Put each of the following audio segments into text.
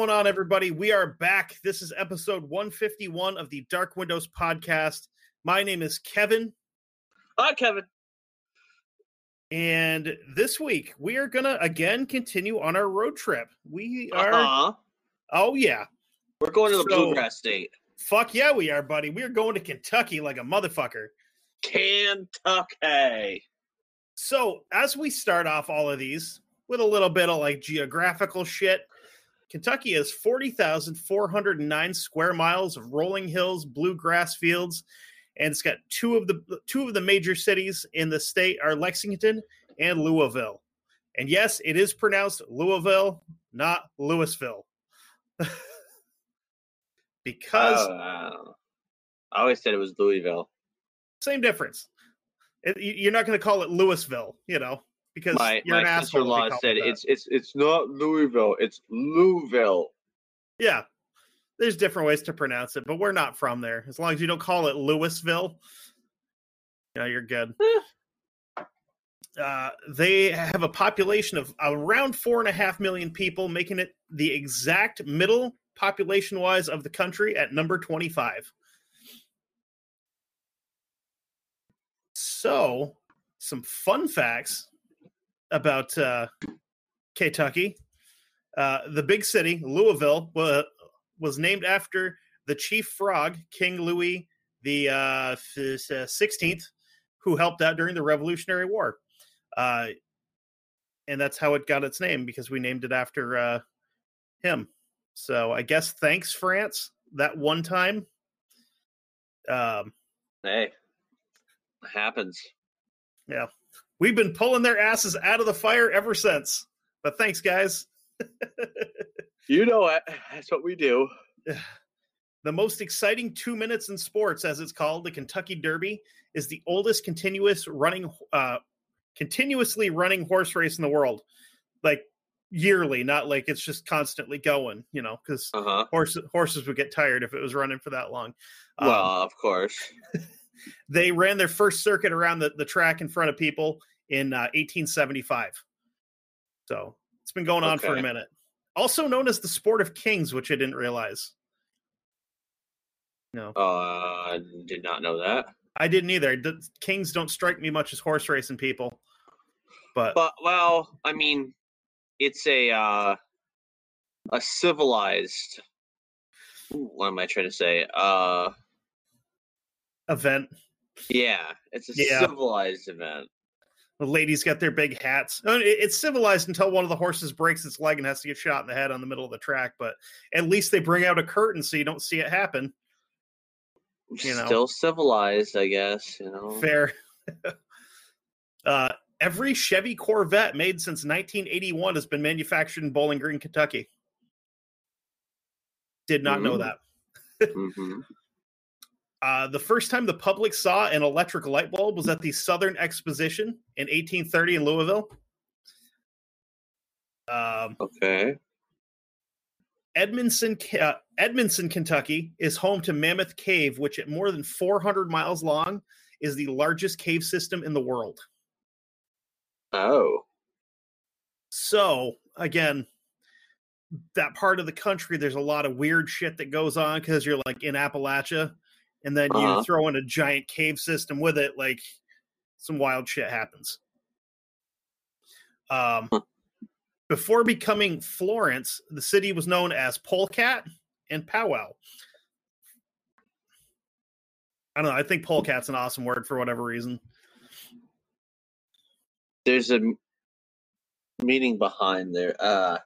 Going on, everybody? We are back. This is episode 151 of the Dark Windows podcast. My name is Kevin, Hi, Kevin. and this week we are going to again continue on our road trip. We are, Uh-huh. oh, yeah. We're going to the So- Bluegrass State. Fuck yeah, we are, buddy. We are going to Kentucky like a motherfucker. Kentucky. So, as we start off all of these with a little bit of like geographical shit, Kentucky has 40,409 square miles of rolling hills, bluegrass fields, and it's got two of the two of the major cities in the state are Lexington and Louisville. And yes, it is pronounced Louisville, not Louisville. because Oh, I always said it was Louisville. same difference. It, you're not going to call it Louisville, you know, because My you're my an asshole. sister-in-law said it it's it's it's not Louisville. It's Louisville. Yeah. There's different ways to pronounce it, but we're not from there. As long as you don't call it Louisville, you know, you're good. Uh, they have a population of around four and a half million people, making it the exact middle population wise of the country at number 25. So, some fun facts about uh, Kentucky. Uh, the big city, Louisville, wa- was named after the chief frog, King Louis the uh, uh, 16th, who helped out during the Revolutionary War. Uh, and that's how it got its name because we named it after uh, him. So I guess thanks, France, that one time. Um, Hey, happens. yeah, we've been pulling their asses out of the fire ever since. But thanks, guys. You know it. That's what we do. The most exciting two minutes in sports, as it's called, the Kentucky Derby, is the oldest continuous running, uh, continuously running horse race in the world. Like yearly, not like it's just constantly going. You know, because Uh huh. horses horses would get tired if it was running for that long. Um, Well, of course. they ran their first circuit around the, the track in front of people in uh, 1875. So it's been going on for a minute. Also known as the sport of kings, which I didn't realize. No, Uh, I did not know that. I didn't either. D- Kings don't strike me much as horse racing people, but, But well, I mean, it's a uh, a civilized. What am I trying to say? Uh, event. yeah, it's a Yeah. civilized event. The ladies got their big hats. I mean, It's civilized until one of the horses breaks its leg and has to get shot in the head on the middle of the track. But at least they bring out a curtain so you don't see it happen. You know. Still civilized, I guess. You know. Fair. uh, every Chevy Corvette made since 1981 has been manufactured in Bowling Green, Kentucky. Did not know Ooh. that. hmm Uh, the first time the public saw an electric light bulb was at the Southern Exposition in 1830 in Louisville. Um, Okay. Edmonson, uh, Edmonson, Kentucky is home to Mammoth Cave, which at more than 400 miles long is the largest cave system in the world. Oh. So, again, that part of the country, there's a lot of weird shit that goes on because you're like in Appalachia, and then Uh-huh. you throw in a giant cave system with it, like some wild shit happens. Um, Huh. before becoming Florence, the city was known as Polecat and Powwow. I don't know. I think Polecat's an awesome word for whatever reason. There's a meaning behind there. Uh,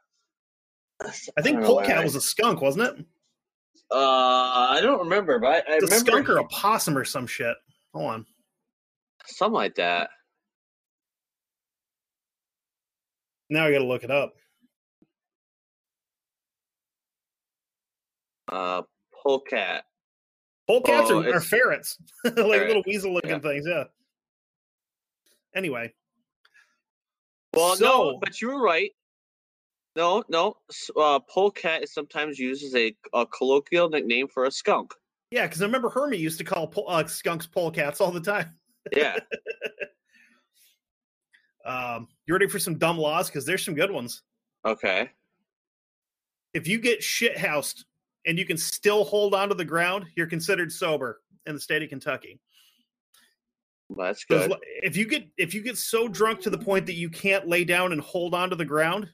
I think don't Polecat was a skunk, wasn't it? Uh, I don't remember, but I, I a remember skunk or a possum or some shit. Hold on. something like that. Now I got to look it up. Uh, polecat. Polecats Oh, are, are ferrets, like Ferret, little weasel-looking yeah. things. Yeah. Anyway, Well, So- no, but you were right. No, no. Uh, polecat is sometimes used as a, a colloquial nickname for a skunk. yeah, because I remember Hermie used to call pol- uh, skunks polecats all the time. Yeah. Um, you ready for some dumb laws? Because there's some good ones. okay. If you get shit housed and you can still hold onto the ground, you're considered sober in the state of Kentucky. Well, that's good. If you get if you get so drunk to the point that you can't lay down and hold onto the ground,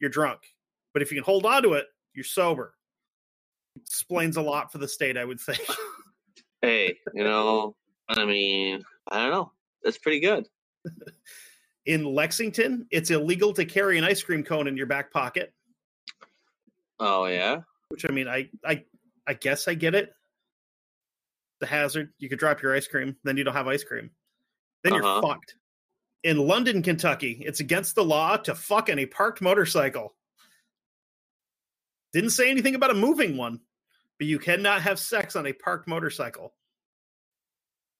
you're drunk. But if you can hold on to it, you're sober. Explains a lot for the state, I would think. Hey, you know, I mean, I don't know. That's pretty good. In Lexington, it's illegal to carry an ice cream cone in your back pocket. Oh yeah. Which I mean, I I I guess I get it. The hazard. You could drop your ice cream, then you don't have ice cream. Then you're Uh-huh. fucked. In London, Kentucky, it's against the law to fuck any parked motorcycle. Didn't say anything about a moving one, but you cannot have sex on a parked motorcycle.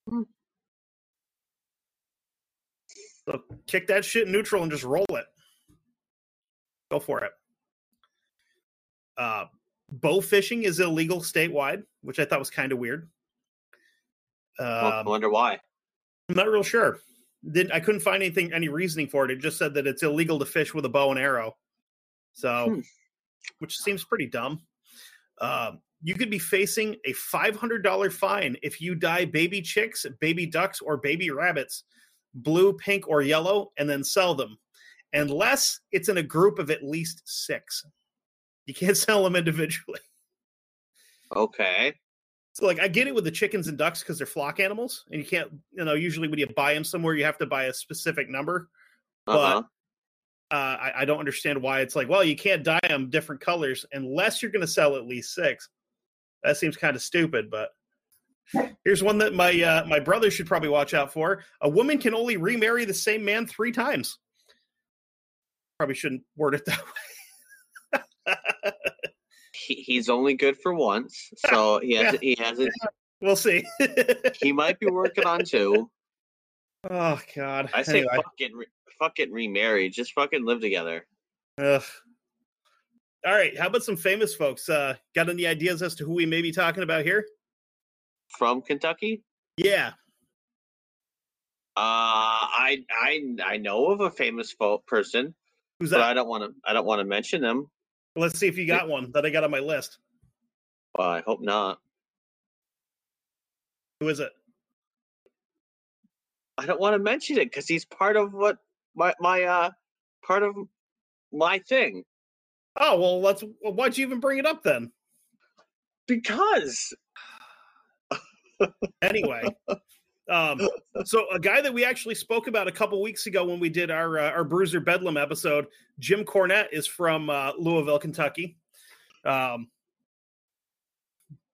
Hmm. So kick that shit in neutral and just roll it. Go for it. Uh, bow fishing is illegal statewide, which I thought was kind of weird. Well, I Um, wonder why. I'm not real sure. Didn't I couldn't find anything any reasoning for it. It just said that it's illegal to fish with a bow and arrow. So, Hmm. which seems pretty dumb. Um, you could be facing a $500 fine if you dye baby chicks, baby ducks, or baby rabbits blue, pink, or yellow and then sell them, unless it's in a group of at least six. You can't sell them individually. Okay. So, like, I get it with the chickens and ducks because they're flock animals, and you can't, you know, usually when you buy them somewhere, you have to buy a specific number. Uh-huh. Uh, I, I don't understand why it's like, well, you can't dye them different colors unless you're going to sell at least six. That seems kind of stupid, but here's one that my uh, my brother should probably watch out for. A woman can only remarry the same man three times. Probably shouldn't word it that way. He, he's only good for once, so he has he hasn't. We'll see. He might be working on two. oh God. I say Anyway. fucking re- fuck getting remarried. Just fucking live together. Ugh. All right. How about some famous folks? Uh, got any ideas as to who we may be talking about here? From Kentucky. Yeah. Uh, I I I know of a famous fo- person, Who's but that? I don't want to. I don't want to mention them. Let's see if you got one that I got on my list. Well, I hope not. Who is it? I don't want to mention it because he's part of what my my uh part of my thing. Oh well, let's. Well, why'd you even bring it up then? Because Anyway, um, so a guy that we actually spoke about a couple weeks ago when we did our uh, our Bruiser Bedlam episode, Jim Cornette is from uh, Louisville, Kentucky. Um,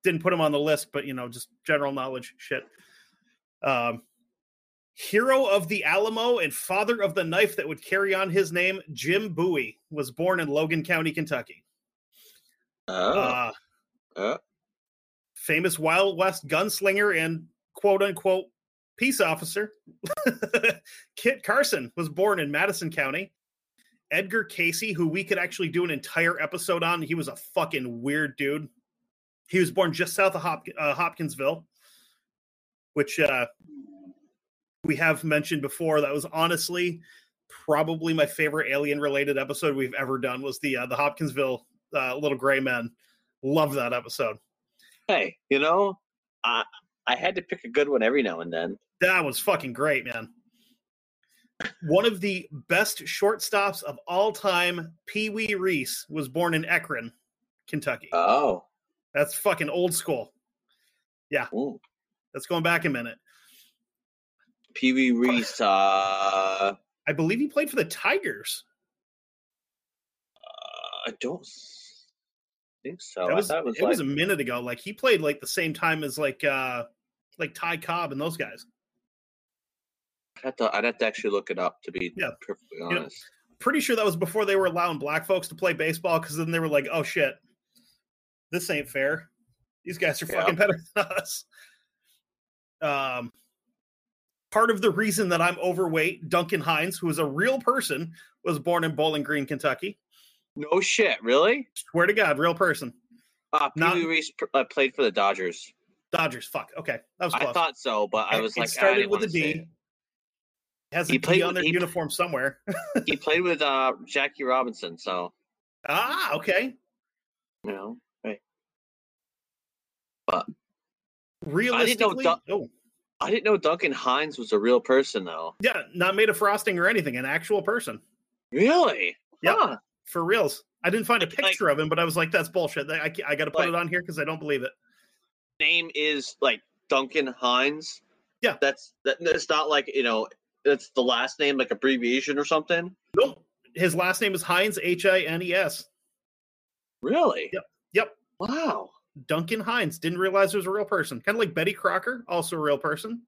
didn't put him on the list, but you know, just general knowledge shit. Um, hero of the Alamo and father of the knife that would carry on his name, Jim Bowie, was born in Logan County, Kentucky. oh, Uh, uh, famous Wild West gunslinger and quote unquote peace officer. Kit Carson was born in Madison County. Edgar Cayce, who we could actually do an entire episode on, he was a fucking weird dude. He was born just south of Hop- uh, Hopkinsville, which uh, we have mentioned before. That was honestly probably my favorite alien related episode we've ever done was the uh, the Hopkinsville uh, little gray men. Love that episode. Hey, you know, I I had to pick a good one every now and then. That was fucking great, man. One of the best shortstops of all time, Pee Wee Reese, was born in Akron, Kentucky. Oh, That's fucking old school. Ooh. That's going back a minute. Pee Wee Reese. Uh, I believe he played for the Tigers. I don't think so. That was, I it was it like, was a minute ago. Like he played like the same time as like uh like Ty Cobb and those guys. I'd have, to, I'd have to actually look it up to be Yeah. perfectly know. Pretty sure that was before they were allowing black folks to play baseball because then they were like, oh shit, this ain't fair. These guys are Yeah. fucking better than us. Um, part of the reason that I'm overweight, Duncan Hines, who is a real person, was born in Bowling Green, Kentucky. No shit, really? Swear to God, real person. Uh, Pee Not- Reese uh, played for the Dodgers. Dodgers. Fuck. Okay, that was I thought so, but I was it like, I started with a D. wanna say D. Has He played on with- their he- uniform somewhere. He played with uh, Jackie Robinson, so ah, okay. you know. Realistically, Dun- oh I didn't know Duncan Hines was a real person, though. yeah, not made of frosting or anything, an actual person Really? Yeah, Huh. for reals. I didn't find a Like- like- picture of him, but I was like, that's bullshit. I, I got to put Like- it on here because I don't believe it. Name is like Duncan Hines. Yeah. That's that. It's not like you know. It's the last name, like abbreviation or something. Nope. His last name is Hines, H I N E S. Really? Yep. Yep. Wow. Duncan Hines. Didn't realize it was a real person. Kind of like Betty Crocker, also a real person.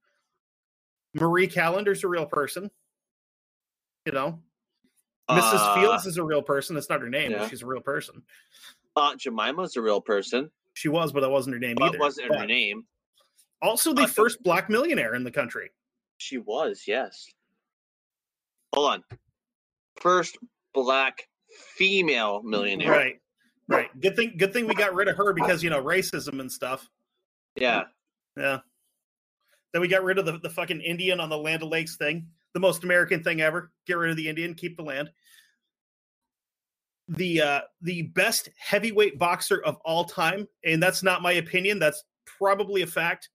Marie Callender's a real person. You know, Mrs. Uh, Fields is a real person. That's not her name, yeah. but she's a real person. Aunt Jemima's a real person, She was, but that wasn't her name but either. it wasn't her name. Also, the Uh, the- first black millionaire in the country. She was, yes. Hold on. First black female millionaire. Right. Right. Good thing good thing we got rid of her because, you know, racism and stuff. Yeah. Yeah. Then we got rid of the, the fucking Indian on the Land of Lakes thing. The most American thing ever. Get rid of the Indian, keep the land. The uh the best heavyweight boxer of all time, and that's not my opinion, that's probably a fact.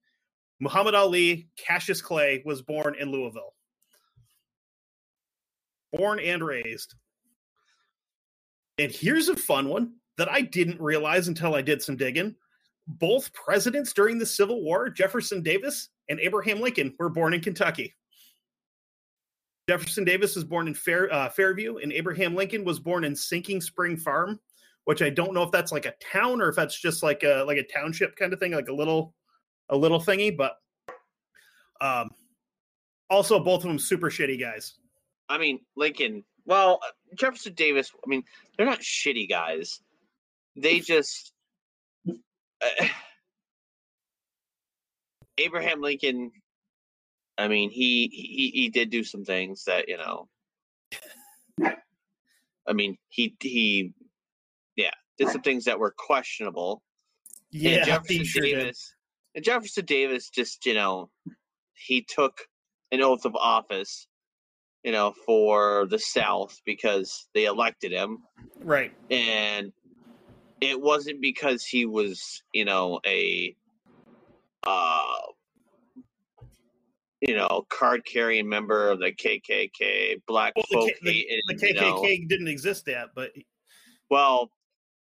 Muhammad Ali, Cassius Clay was born in Louisville. Born and raised. And here's a fun one that I didn't realize until I did some digging. Both presidents during the Civil War, Jefferson Davis and Abraham Lincoln, were born in Kentucky. Jefferson Davis was born in Fair, uh, Fairview, and Abraham Lincoln was born in Sinking Spring Farm, which I don't know if that's like a town or if that's just like a like a township kind of thing, like a little a little thingy. But um, also both of them super shitty guys. I mean, Lincoln. Well, uh, Jefferson Davis. I mean, they're not shitty guys. They just uh, Abraham Lincoln. I mean, he he he did do some things that you know. I mean, he he, yeah, did some things that were questionable. and Yeah, Jefferson he sure. Davis. And Jefferson Davis just, you know, he took an oath of office, you know, for the South because they elected him. Right. And it wasn't because he was, you know, a uh you know, card carrying member of the KKK, black Well, folk the, K- the, the you know. KKK didn't exist yet, but Well,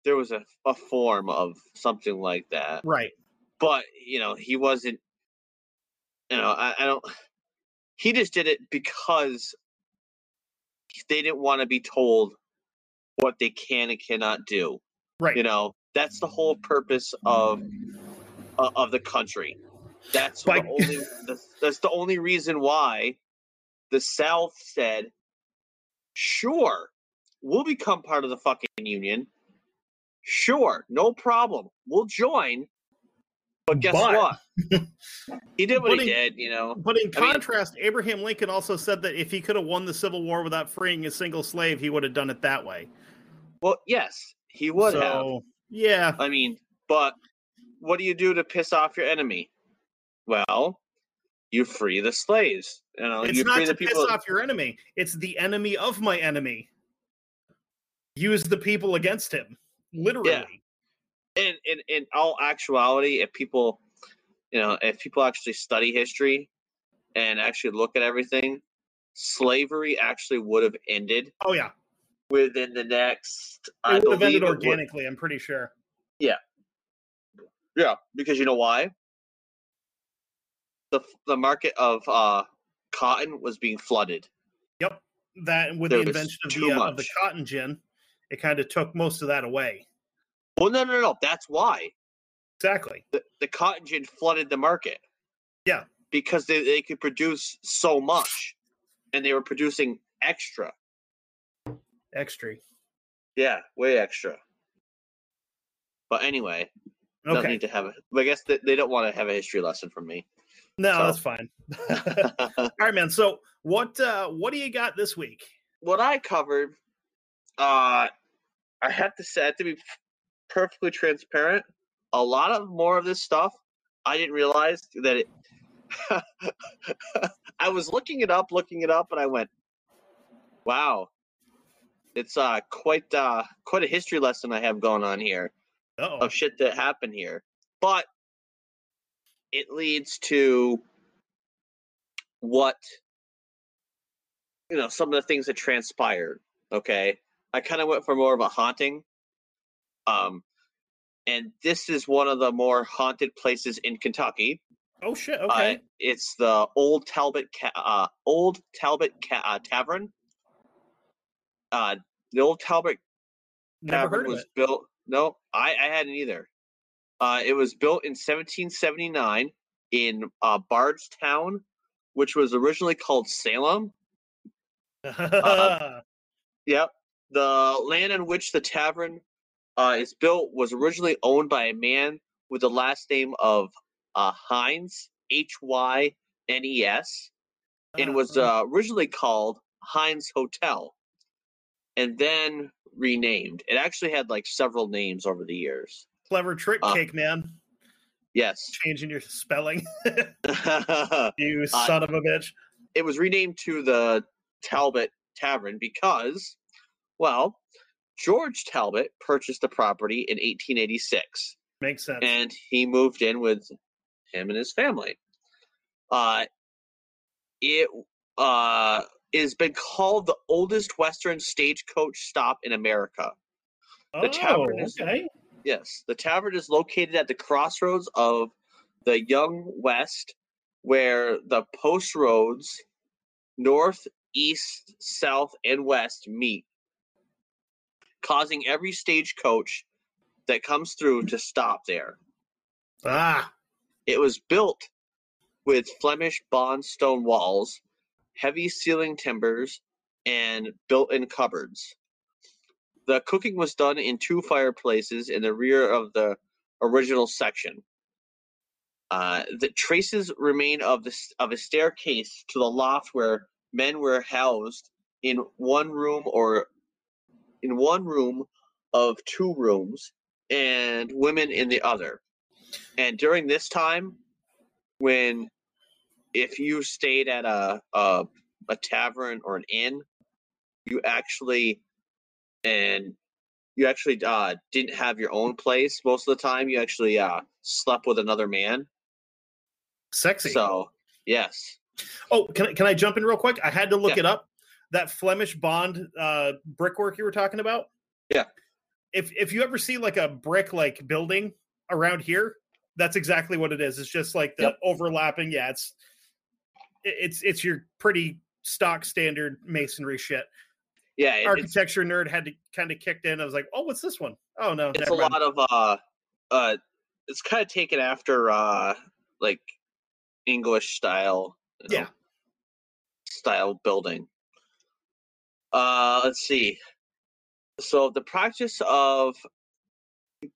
there was a, a form of something like that. right. But you know he wasn't you know I, I don't he just did it because they didn't want to be told what they can and cannot do Right. you know? That's the whole purpose of uh, of the country. That's By- the only that's, that's the only reason why the south said sure we'll become part of the fucking union. Sure no problem. We'll join but guess But- what he did what But he did you know But in I mean- contrast, Abraham Lincoln also said that if he could have won the Civil War without freeing a single slave, he would have done it that way. well yes he would have Yeah. I mean, but what do you do to piss off your enemy? Well, you free the slaves. You know, It's you not to piss off your enemy. It's the enemy of my enemy. Use the people against him. literally. In, in in all actuality, if people, you know, if people actually study history and actually look at everything, slavery actually would have ended Oh yeah, within the next. I it would have believe ended it would- organically. I'm pretty sure. Yeah, yeah, because you know why? The the market of uh, cotton was being flooded. Yep, that with There the invention of the uh, of the cotton gin, it kind of took most of that away. Well, no, no, no. That's why Exactly. the, the cotton gin flooded the market. Yeah. because they, they could produce so much, and they were producing extra. Extra. Yeah, way extra. But anyway, okay. don't need to have a. I guess they, they don't want to have a history lesson from me. No, so- that's fine. All right, man. So what uh what do you got this week? what I covered, uh, I have to say, I have to be perfectly transparent. A lot of more of this stuff, I didn't realize that it. I was looking it up, looking it up, and I went, "Wow, it's uh quite uh quite a history lesson I have going on here Oh, of shit that happened here." But it leads to what you know some of the things that transpired okay i kind of went for more of a haunting um and this is one of the more haunted places in kentucky oh shit. uh, Okay. it's the old talbot ca- uh old talbot ca- uh, tavern uh the old talbot Never tavern was it. built no i i hadn't either uh it was built in 1779 in uh bardstown which was originally called salem uh, Yep. The land on which the tavern uh, is built was originally owned by a man with the last name of uh, Hynes, H Y N E S, and was Uh-huh. uh, originally called Hynes Hotel and then renamed. It actually had like several names over the years. clever trick uh, cake, man. Yes. Changing your spelling, you son of a bitch. It was renamed to the Talbot Tavern because, well, George Talbot purchased the property in 1886. Makes sense. and he moved in with him and his family. Uh, it uh, has been called the oldest Western stagecoach stop in America. the oh, tavern is- okay. Yes, the tavern is located at the crossroads of the Young West, where the post roads north, east, south, and west meet, causing every stagecoach that comes through to stop there. Ah, It was built with Flemish bond stone walls, heavy ceiling timbers, and built in cupboards. The cooking was done in two fireplaces in the rear of the original section. Uh, the traces remain of the of a staircase to the loft where men were housed in one room or in one room of two rooms and women in the other. And during this time, when if you stayed at a a, a tavern or an inn, you actually and you actually uh, didn't have your own place most of the time. You actually uh, slept with another man. sexy. So yes, Oh, can I, can I jump in real quick? I had to look Yeah. it up. That Flemish bond uh, brickwork you were talking about. Yeah. If if you ever see like a brick like building around here, that's exactly what it is. It's just like the Yep. overlapping. Yeah, it's it's it's your pretty stock standard masonry shit. yeah, it- Architecture nerd had to kind of kicked in. I was like, oh, what's this one? Oh no, it's a mind. lot of uh, uh, it's kind of taken after uh, like English style. you know, Yeah. style building. Uh, let's see. So the practice of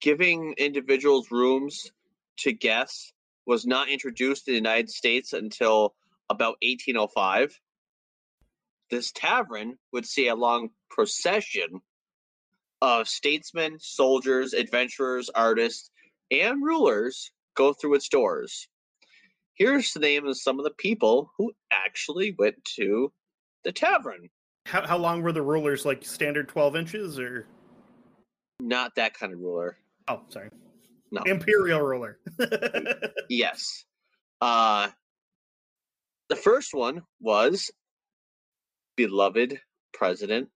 giving individuals rooms to guests was not introduced in the United States until about 1805. This tavern would see a long procession of statesmen, soldiers, adventurers, artists, and rulers go through its doors. Here's the name of some of the people who actually went to the tavern. How how long were the rulers? Like standard twelve inches or? Not that kind of ruler. Oh, sorry. No. Imperial ruler. Yes. Uh, the first one was beloved president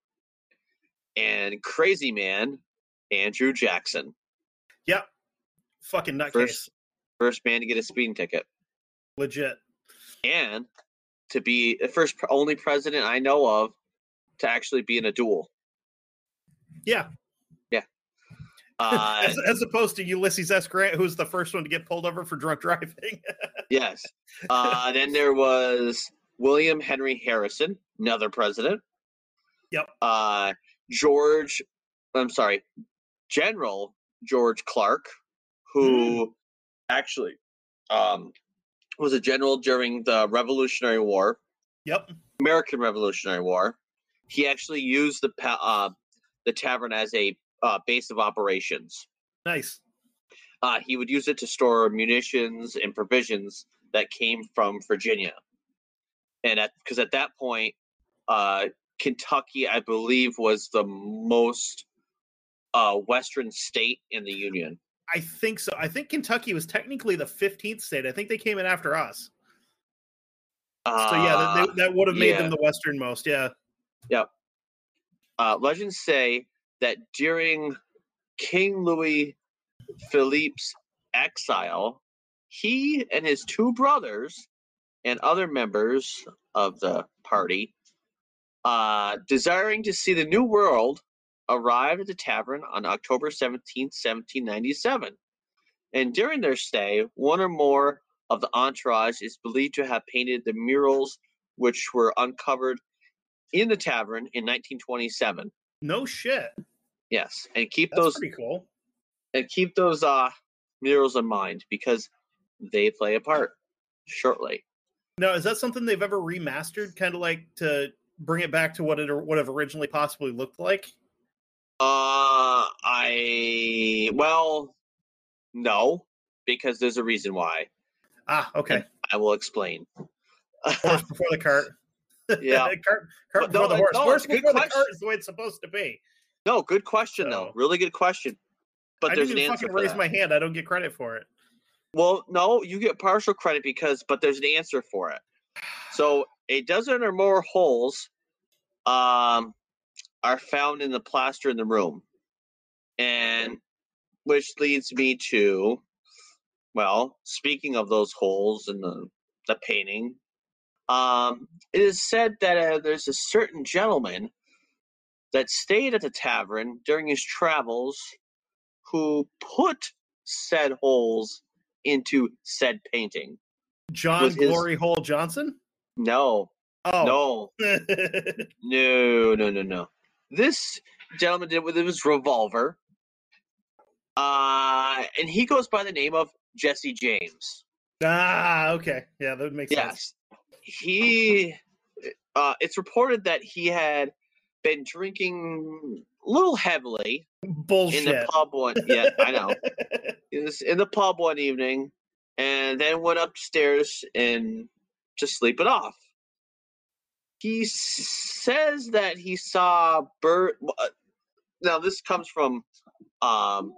and crazy man Andrew Jackson, yep. Fucking nutcase. First- first man to get a speeding ticket, Legit. and to be the first only president I know of to actually be in a duel. Yeah. Yeah. Uh, as, as opposed to Ulysses S. Grant, who's the first one to get pulled over for drunk driving. yes. Uh, then there was William Henry Harrison, another president. Yep. Uh, George, I'm sorry, General George Clark, who actually um, was a general during the Revolutionary War, yep. American Revolutionary War. He actually used the pa- uh, the tavern as a uh, base of operations. Nice. Uh, he would use it to store munitions and provisions that came from Virginia, and at because at that point, uh, Kentucky, I believe, was the most uh, western state in the Union. I think so. I think Kentucky was technically the 15th state. I think they came in after us. So yeah, that, Uh, they, that would have made yeah. them the westernmost. Yeah. Uh, legends say that during King Louis Philippe's exile, he and his two brothers and other members of the party, uh, desiring to see the New World, arrived at the tavern on October 17th, 1797. And during their stay, one or more of the entourage is believed to have painted the murals which were uncovered in the tavern in 1927. No shit. Yes, and keep That's those pretty cool. and keep those uh murals in mind because they play a part shortly. Now, is that something they've ever remastered, kind of like to bring it back to what it would have originally possibly looked like? Uh, I well, no, because there's a reason why. Ah, okay. I will explain. Horse before the cart. Yeah. cart, cart no, the horse. no, horse good before the question. cart is the way it's supposed to be. no, good question though. Really good question. But I there's didn't an fucking raise that. my hand. I don't get credit for it. Well, no, you get partial credit because, but there's an answer for it. So a dozen or more holes um, are found in the plaster in the room, and which leads me to, well, speaking of those holes in the the painting, um, it is said that uh, there's a certain gentleman that stayed at the tavern during his travels who put said holes into said painting. John his- Glory Hole Johnson? No, Oh. no, no, no, no, no. This gentleman did it with his revolver. Uh, and he goes by the name of Jesse James. ah, okay. Yeah, that would make sense. He, uh, it's reported that he had been drinking a little heavily Bullshit. in the pub one. Yeah, I know. He was in the pub one evening and then went upstairs and to sleep it off. He says that he saw bird. uh, Now this comes from um,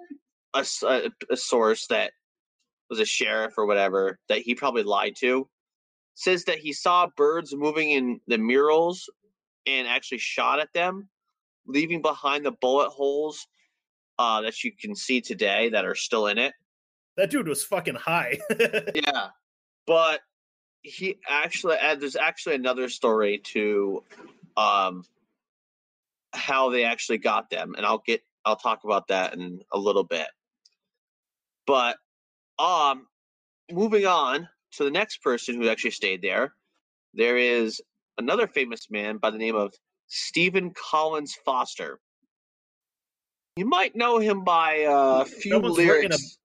a, a- a source that was a sheriff or whatever that he probably lied to. Says that he saw birds moving in the murals and actually shot at them, leaving behind the bullet holes uh, that you can see today that are still in it. that dude was fucking high. Yeah, but he actually uh, there's actually another story to um how they actually got them, and I'll get I'll talk about that in a little bit. But um, moving on to the next person who actually stayed there, there is another famous man by the name of Stephen Collins Foster. You might know him by uh, a few Someone's ringing a- lyrics.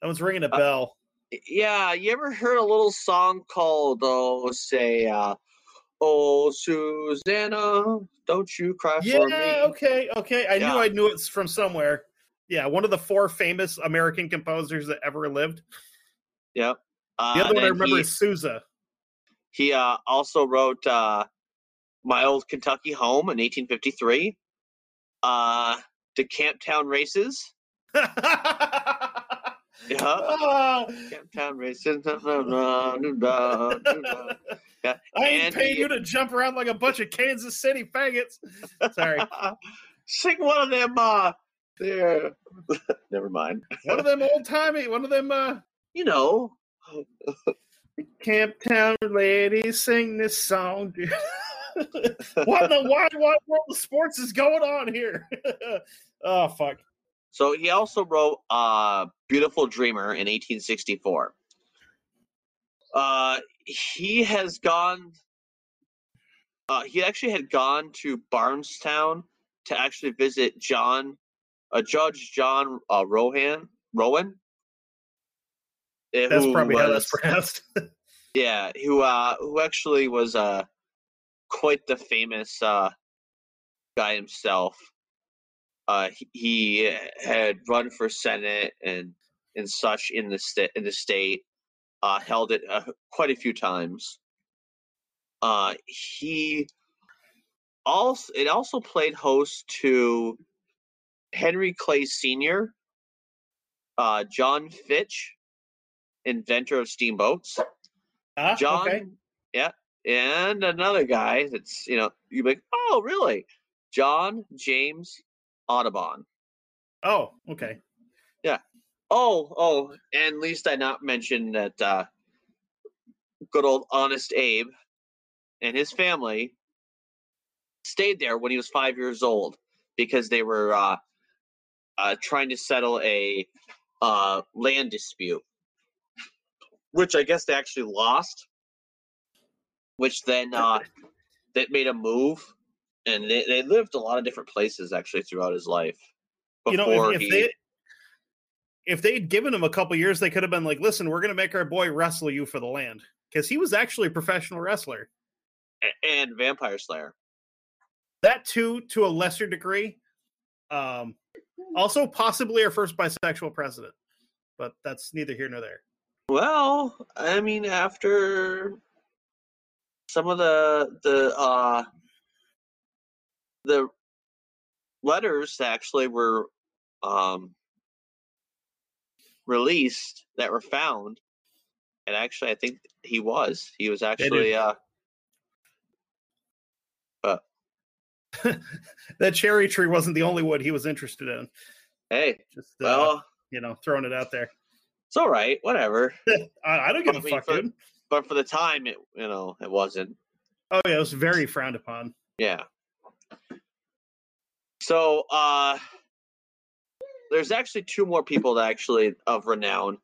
that one's ringing a Uh, bell. Yeah, you ever heard a little song called "Oh Say, uh, Oh Susanna, Don't You Cry Yeah, for Me"? Yeah, okay, okay. I Yeah. knew I knew it's from somewhere. Yeah, one of the four famous American composers that ever lived. Yep. Uh, The other one I remember he, is Sousa. he uh, also wrote uh, "My Old Kentucky Home" in 1853. Uh, to Camptown races. Yeah. Camptown races. Yeah. I ain't paying you to jump around like a bunch of Kansas City faggots. Sorry. Sing one of them. Uh, there. Never mind. One of them old timey, one of them uh You know. Camptown ladies sing this song. dude. what the wide, wide world of sports is going on here? oh fuck. So he also wrote uh, "Beautiful Dreamer" in 1864. Uh, he has gone. Uh, he actually had gone to Barnestown to actually visit John, uh, Judge John uh, Rohan Rowan. Uh, That's probably how that's pronounced. Yeah, who uh, who actually was uh, quite the famous uh, guy himself. Uh, he, he had run for senate and and such in the state in the state. Uh, held it uh, quite a few times. Uh, he also it also played host to Henry Clay Sr., uh, John Fitch, inventor of steamboats. Ah, John, okay. yeah, and another guy that's you know you be like, oh really, John James Audubon. Oh, okay. Yeah. Oh, oh, and least I not mention that uh, good old Honest Abe and his family stayed there when he was five years old because they were uh, uh, trying to settle a uh, land dispute, which I guess they actually lost. Which then uh, that made a move, and they, they lived a lot of different places actually throughout his life. You know, before if, if he- they if they'd given him a couple years, they could have been like, "Listen, we're going to make our boy wrestle you for the land," because he was actually a professional wrestler. a- and Vampire Slayer. That too, to a lesser degree. Um, also, possibly our first bisexual president, but that's neither here nor there. Well, I mean, after some of the the uh the letters actually were um released that were found, and actually, I think he was he was actually uh That cherry tree wasn't the only wood he was interested in. hey, Just uh, well, you know, throwing it out there. It's all right, whatever. I, I don't give I a fuck, for- But for the time, it you know it wasn't. Oh yeah, it was very frowned upon. Yeah. So uh there's actually two more people that actually of renown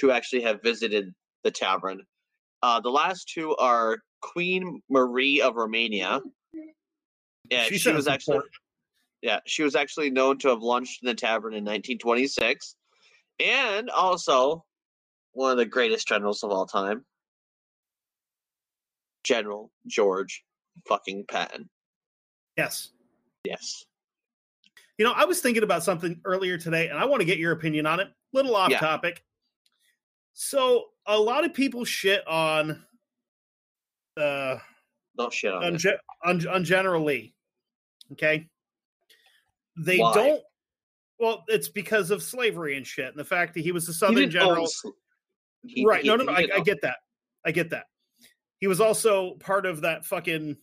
to actually have visited the tavern. Uh the last two are Queen Marie of Romania. Yeah, she, sounds was actually important. yeah, she was actually known to have lunched in the tavern in 1926. And also one of the greatest generals of all time, General George fucking Patton. Yes. Yes. You know, I was thinking about something earlier today, and I want to get your opinion on it. Little off Yeah. topic. So, a lot of people shit on uh No shit on on. Ge- on, on General Lee. Okay, they Why? don't. Well, it's because of slavery and shit, and the fact that he was a Southern general. sl- he- right? he- no, no, no. I, I get that. I get that. He was also part of that fucking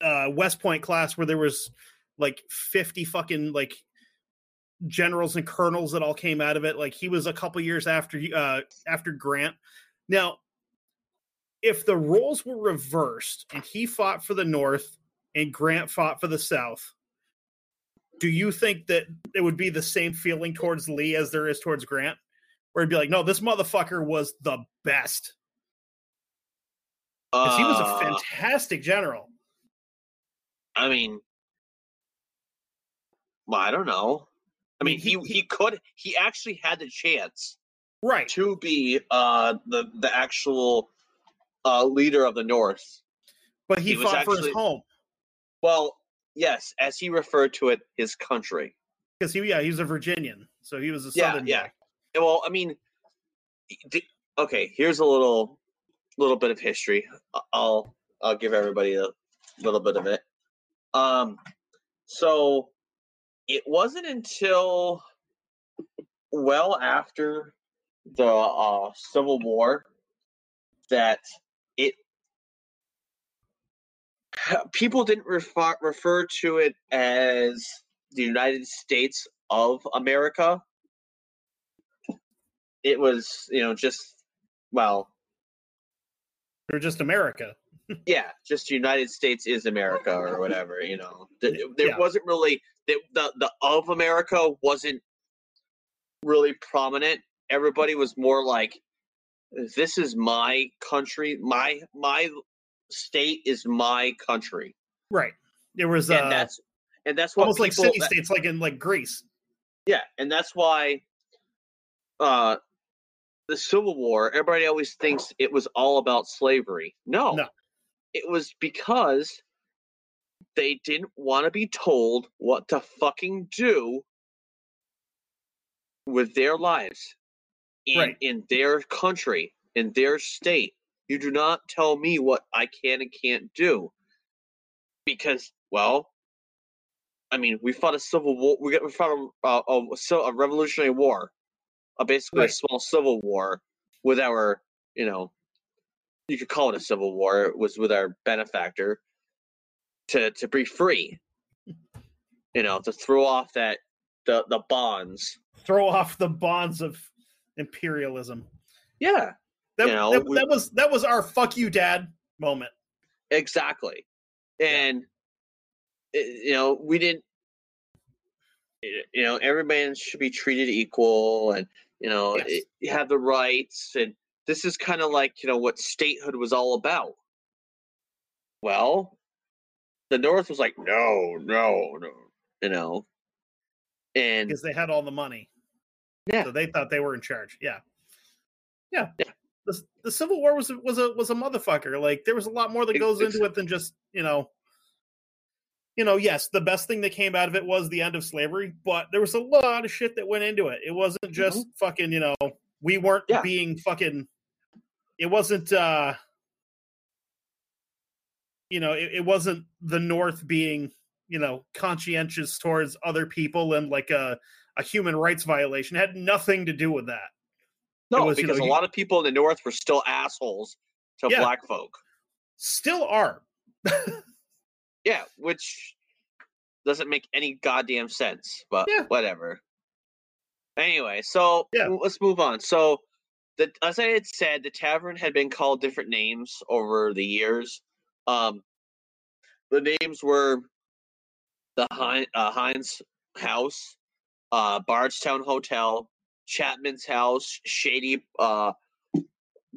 uh, West Point class where there was like fifty fucking like generals and colonels that all came out of it. Like he was a couple years after uh, after Grant. Now, if the roles were reversed and he fought for the North and Grant fought for the South, do you think that it would be the same feeling towards Lee as there is towards Grant? Where it'd be like, no, this motherfucker was the best. Because he was a Uh, fantastic general. I mean, well, I don't know. I mean, he, he- he could he actually had the chance Right. to be uh the the actual uh leader of the North. But he, he fought for his home. Well, yes, as he referred to it, his country. Because he yeah, he was a Virginian. So he was a Yeah, southern yeah. guy. Well, I mean, okay. Here's a little little bit of history. I'll I'll give everybody a little bit of it. Um, so it wasn't until well after the uh, Civil War that it people didn't refer refer to it as the United States of America. It was, you know, just well, They're just America. yeah, just United States is America or whatever, you know. Th- There Yeah. wasn't really the, the the of America wasn't really prominent. Everybody was more like this is my country, my my state is my country. Right. There was And uh, that's and that's what almost like people, city states, like in like Greece. Yeah, and that's why uh the Civil War, everybody always thinks it was all about slavery. No. No. It was because they didn't want to be told what to fucking do with their lives in, Right. in their country, in their state. You do not tell me what I can and can't do. Because, well, I mean, we fought a civil war. We got we fought a a, a, a revolutionary war, a basically Right. a small civil war with our, you know, you could call it a civil war. It was with our benefactor to to be free. You know, to throw off that the the bonds. Throw off the bonds of imperialism. Yeah, That, You know, that, we- that was that was our "fuck you, dad" moment. exactly. And i- you know, we didn't. Eh, you know, everybody should be treated equal, and you know, Yes. it- you have the rights, and this is kind of like you know what statehood was all about. Well, the North was like, no, no, no, you know, and because they had all the money. Yeah. So they thought they were in charge. Yeah. Yeah. Yeah. The, the Civil War was a- was a was a motherfucker. Like there was a lot more that goes into it than just you know. You know, yes, the best thing that came out of it was the end of slavery, but there was a lot of shit that went into it. It wasn't just fucking, you know, we weren't Mm-hmm. Yeah. being fucking. It wasn't. uh You know, it, it wasn't the North being, you know, conscientious towards other people and like a a human rights violation. It had nothing to do with that. No, was, you because know, a you- lot of people in the North were still assholes to Yeah. black folk. Still are. Yeah, which doesn't make any goddamn sense, but Yeah. whatever. Anyway, so Yeah. let's move on. So, the as I had said, the tavern had been called different names over the years. Um, the names were the uh, Hynes House, uh, Bardstown Hotel, Chapman's House, Shady uh,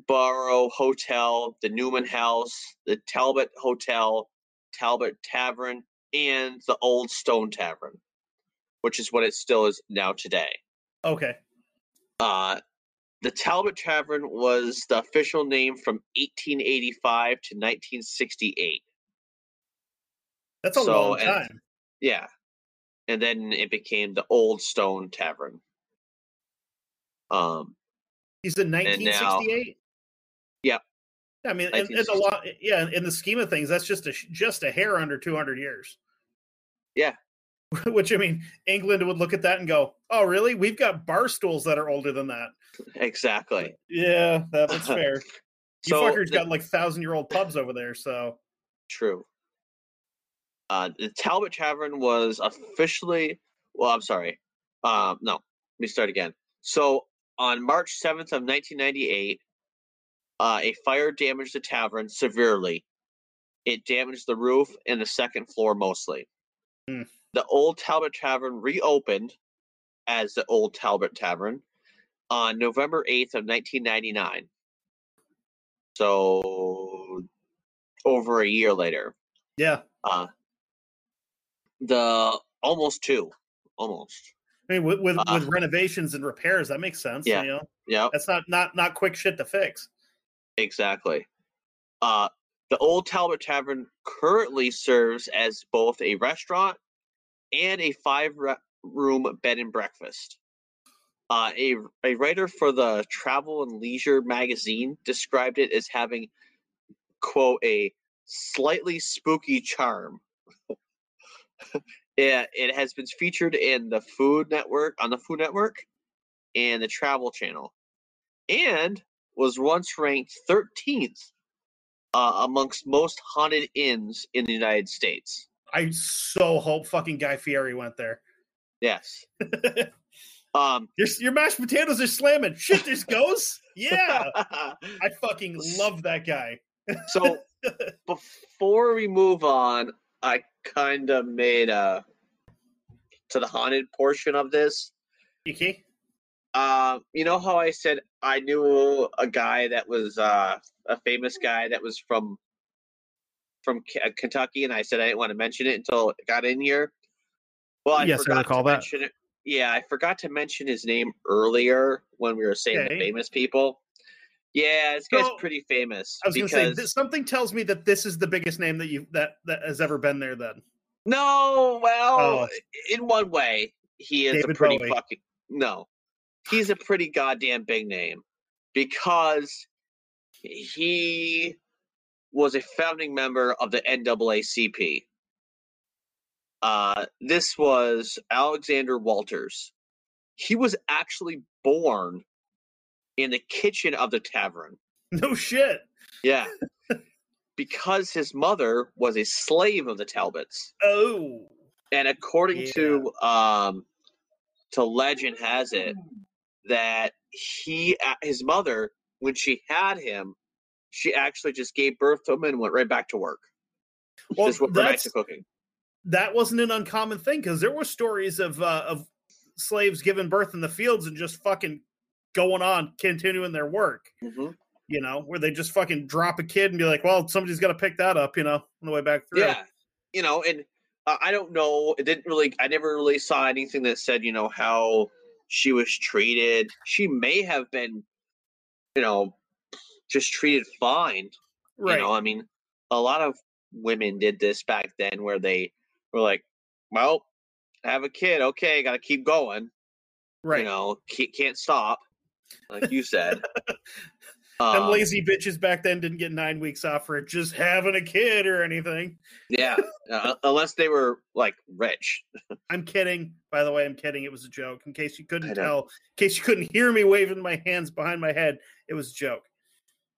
Borough Hotel, the Newman House, the Talbot Hotel, Talbot Tavern, and the Old Stone Tavern, which is what it still is now today. Okay. Uh, the Talbot Tavern was the official name from 1885 to 1968. That's a So, long and- time. Yeah. And then it became the Old Stone Tavern. Um, He's in now- 1968? Yeah. I mean, it- it's a lot. Yeah, in the scheme of things, that's just a just a hair under 200 years. Yeah. Which I mean, England would look at that and go, "Oh, really? We've got bar stools that are older than that." exactly. Yeah, that, that's fair. You fuckers the- got like thousand year old pubs over there, so True. Uh, the Talbot Tavern was officially. Well, I'm sorry. Um, no, let me start again. So on March 7th of 1998, uh, a fire damaged the tavern severely. It damaged the roof and the second floor mostly. Hmm. The old Talbot Tavern reopened as the old Talbot Tavern on November 8th of 1999. So over a year later. yeah. Uh, the almost two, almost. I mean, with with, Uh, with renovations and repairs, that makes sense. Yeah. You know, Yep, that's not not not quick shit to fix. exactly. Uh, the old Talbot Tavern currently serves as both a restaurant and a five-room bed and breakfast. Uh, a a writer for the Travel and Leisure magazine described it as having, quote, a slightly spooky charm. It, it has been featured in the Food Network on the Food Network and the Travel Channel, and was once ranked 13th uh, amongst most haunted inns in the United States. I so hope fucking Guy Fieri went there. Yes. Um, your your mashed potatoes are slamming. Shit, this goes. Yeah, I fucking love that guy. so before we move on, I kind of made a to the haunted portion of this. Okay. Uh, you know how I said I knew a guy that was uh, a famous guy that was from from K- uh, Kentucky, and I said I didn't want to mention it until it got in here. Well, I Yes, I forgot recall to that. mention it. Yeah, I forgot to mention his name earlier when we were saying Okay. the famous people. Yeah, this guy's So, pretty famous I was going to say something tells me that this is the biggest name that you that that has ever been there. Then No, well, Oh. in one way, he is David a pretty Bowie. fucking no. He's a pretty goddamn big name because he was a founding member of the NAACP. Uh, this was Alexander Walters. He was actually born in the kitchen of the tavern. no shit. Yeah. because his mother was a slave of the Talbots Oh, and according Yeah. to um to legend has it that he uh, his mother when she had him she actually just gave birth to him and went right back to work Well, just went back to cooking that wasn't an uncommon thing because there were stories of uh, of slaves giving birth in the fields and just fucking going on continuing their work. You know, where they just fucking drop a kid and be like, "Well, somebody's got to pick that up," you know, on the way back through. yeah you know and uh, i don't know it didn't really i never really saw anything that said you know how she was treated she may have been you know just treated fine right. You know, I mean, a lot of women did this back then where they were like, well, I have a kid. Okay, got to keep going. right. You know, can't stop, like you said. Them Um, lazy bitches back then didn't get nine weeks off for just having a kid or anything. yeah, uh, unless they were like rich. I'm kidding. By the way, I'm kidding. It was a joke. In case you couldn't tell, in case you couldn't hear me waving my hands behind my head, it was a joke.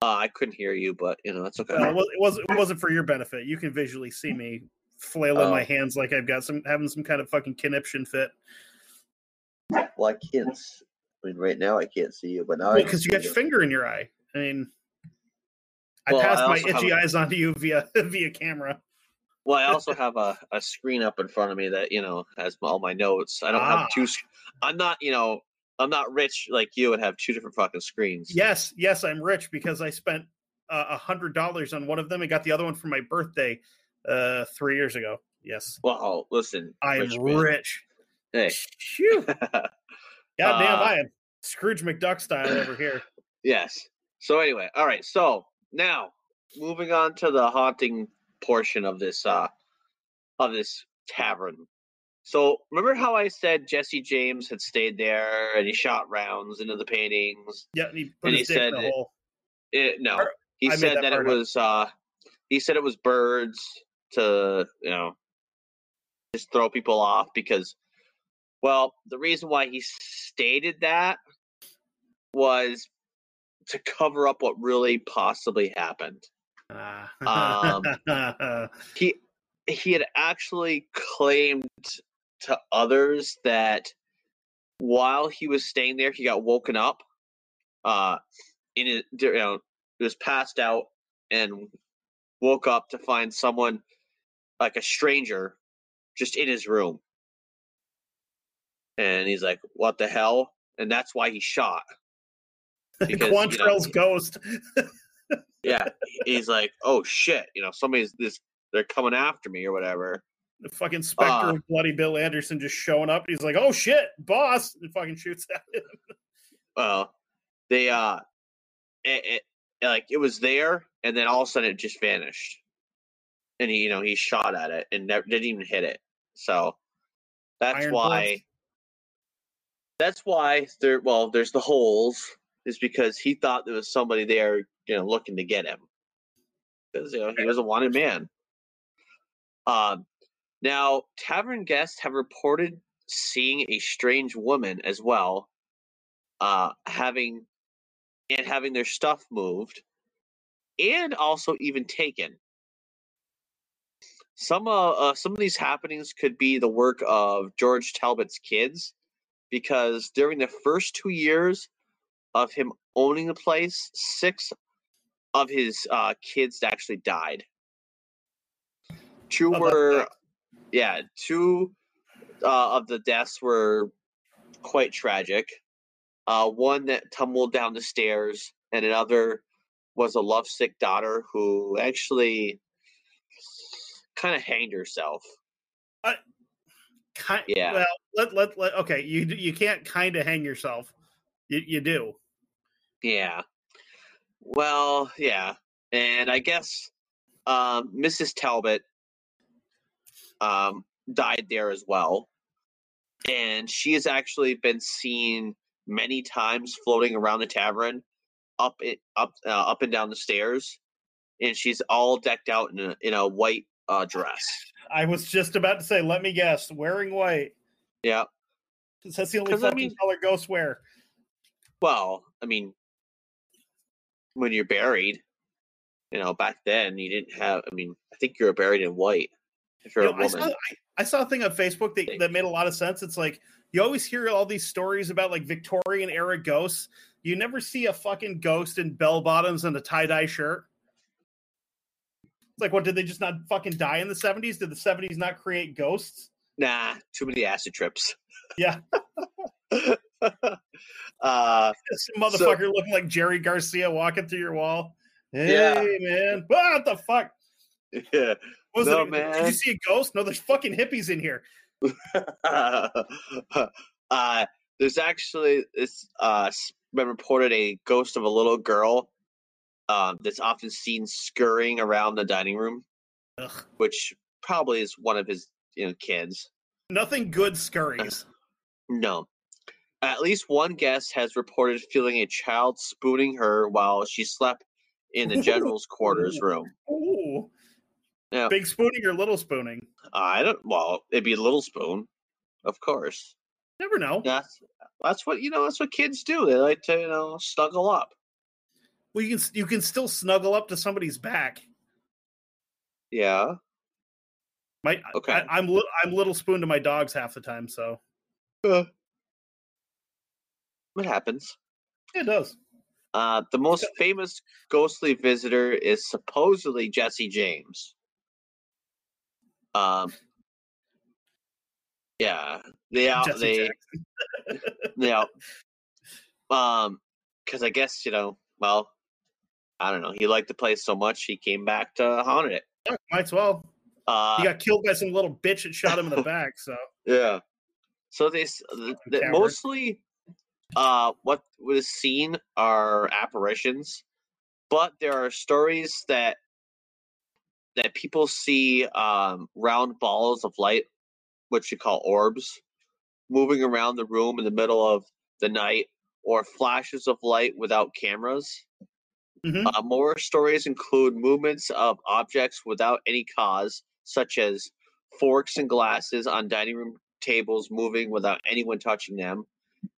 Uh, I couldn't hear you, but you know, that's okay. Uh, well, it was it wasn't for your benefit. You can visually see me flailing my Oh. hands like I've got some having some kind of fucking conniption fit. Like I can't. s- I mean, right now I can't see you, but now Well, because you got your finger in your eye. I mean, I Well, I passed my also have itchy a- eyes onto you via via camera. Well, I also have a, a screen up in front of me that you know has all my notes. I don't Ah. have two. I'm not, you know, I'm not rich like you and have two different fucking screens. Yes, yes, I'm rich because I spent uh, a hundred dollars on one of them and got the other one for my birthday uh, three years ago. Yes, Well, listen, I am rich rich. Hey, Phew. Goddamn, Uh, I am Scrooge McDuck style over here. yes. So anyway, all right. So now moving on to the haunting portion of this uh of this tavern. So remember how I said Jesse James had stayed there and he shot rounds into the paintings? Yeah, and he put And his he said the it- hole. It, no, Or- he I said that that, it up. was. uh He said it was birds to you know just throw people off because, well, the reason why he stated that was to cover up what really possibly happened. Ah. He he had actually claimed to others that while he was staying there, he got woken up. Uh, in his, you know, he was passed out and woke up to find someone like a stranger just in his room. And he's like, "What the hell?" And that's why he shot. Because, you know, Quantrill's ghost. Yeah, he's like, "Oh shit!" You know, somebody's this. They're coming after me or whatever. The fucking specter Ah. of bloody Bill Anderson just showing up. He's like, "Oh shit, boss!" and fucking shoots at him. Well, they uh, it, it like it was there, and then all of a sudden it just vanished. And he, you know, he shot at it and never didn't even hit it. So that's Iron why. That's why there. Well, there's the holes. Is because he thought there was somebody there, you know, looking to get him. Because you know he was a wanted man. Um, Now, tavern guests have reported seeing a strange woman as well, uh, having and having their stuff moved, and also even taken. Some uh, uh, some of these happenings could be the work of George Talbot's kids, because during the first two years of him owning the place, six of his uh, kids actually died. Two were, yeah, two uh, of the deaths were quite tragic. Uh, one that tumbled down the stairs, and another was a lovesick daughter who actually kind of hanged herself. Kind, Yeah. Well, let, let let okay. You you can't kind of hang yourself. You you do. Yeah. Well, yeah. And I guess um, Mrs. Talbot um, died there as well. And she has actually been seen many times floating around the tavern, up it, up uh, up and down the stairs, and she's all decked out in a in a white uh, dress. I was just about to say. Let me guess. Wearing white. Yeah, because That's the only 'Cause, I fucking mean- color ghosts wear. Well, I mean, when you're buried, you know, back then you didn't have. I mean, I think you were buried in white if you're You a know, I, saw, I, I saw a thing on Facebook that, that made a lot of sense. It's like you always hear all these stories about like Victorian era ghosts. You never see a fucking ghost in bell bottoms and a tie dye shirt. It's like, what did they just not fucking die in the seventies? Did the seventies not create ghosts? Nah, too many acid trips. Yeah. uh, Some motherfucker looking like Jerry Garcia walking through your wall. Hey Yeah. man, what the fuck? yeah. Was No, it? Did you see a ghost? No, there's fucking hippies in here. uh, there's actually it's uh been reported a ghost of a little girl um, that's often seen scurrying around the dining room, Ugh. which probably is one of his you know kids. Nothing good scurries. No. At least one guest has reported feeling a child spooning her while she slept in the general's quarters room. Ooh. Yeah. Big spooning or little spooning? I don't. Well, it'd be a little spoon, of course. Never know. That's that's what you know. That's what kids do. They like to you know snuggle up. Well, you can you can still snuggle up to somebody's back. Yeah. My, Okay. I, I'm li- I'm little spoon to my dogs half the time, so Uh, It happens. it does. Uh, the most famous ghostly visitor is supposedly Jesse James. Um. Yeah. They out. Jesse They. Jackson. Yeah. Um, because I guess you know, well, I don't know. He liked the place so much he came back to haunt it. Yeah, Might as well. Uh, He got killed by some little bitch that shot him in the back. So yeah. So they s- th- th- mostly, uh, what was seen are apparitions, but there are stories that that people see um round balls of light, which you call orbs, moving around the room in the middle of the night, or flashes of light without cameras. Mhm. Uh, more stories include movements of objects without any cause, such as forks and glasses on dining room tables moving without anyone touching them,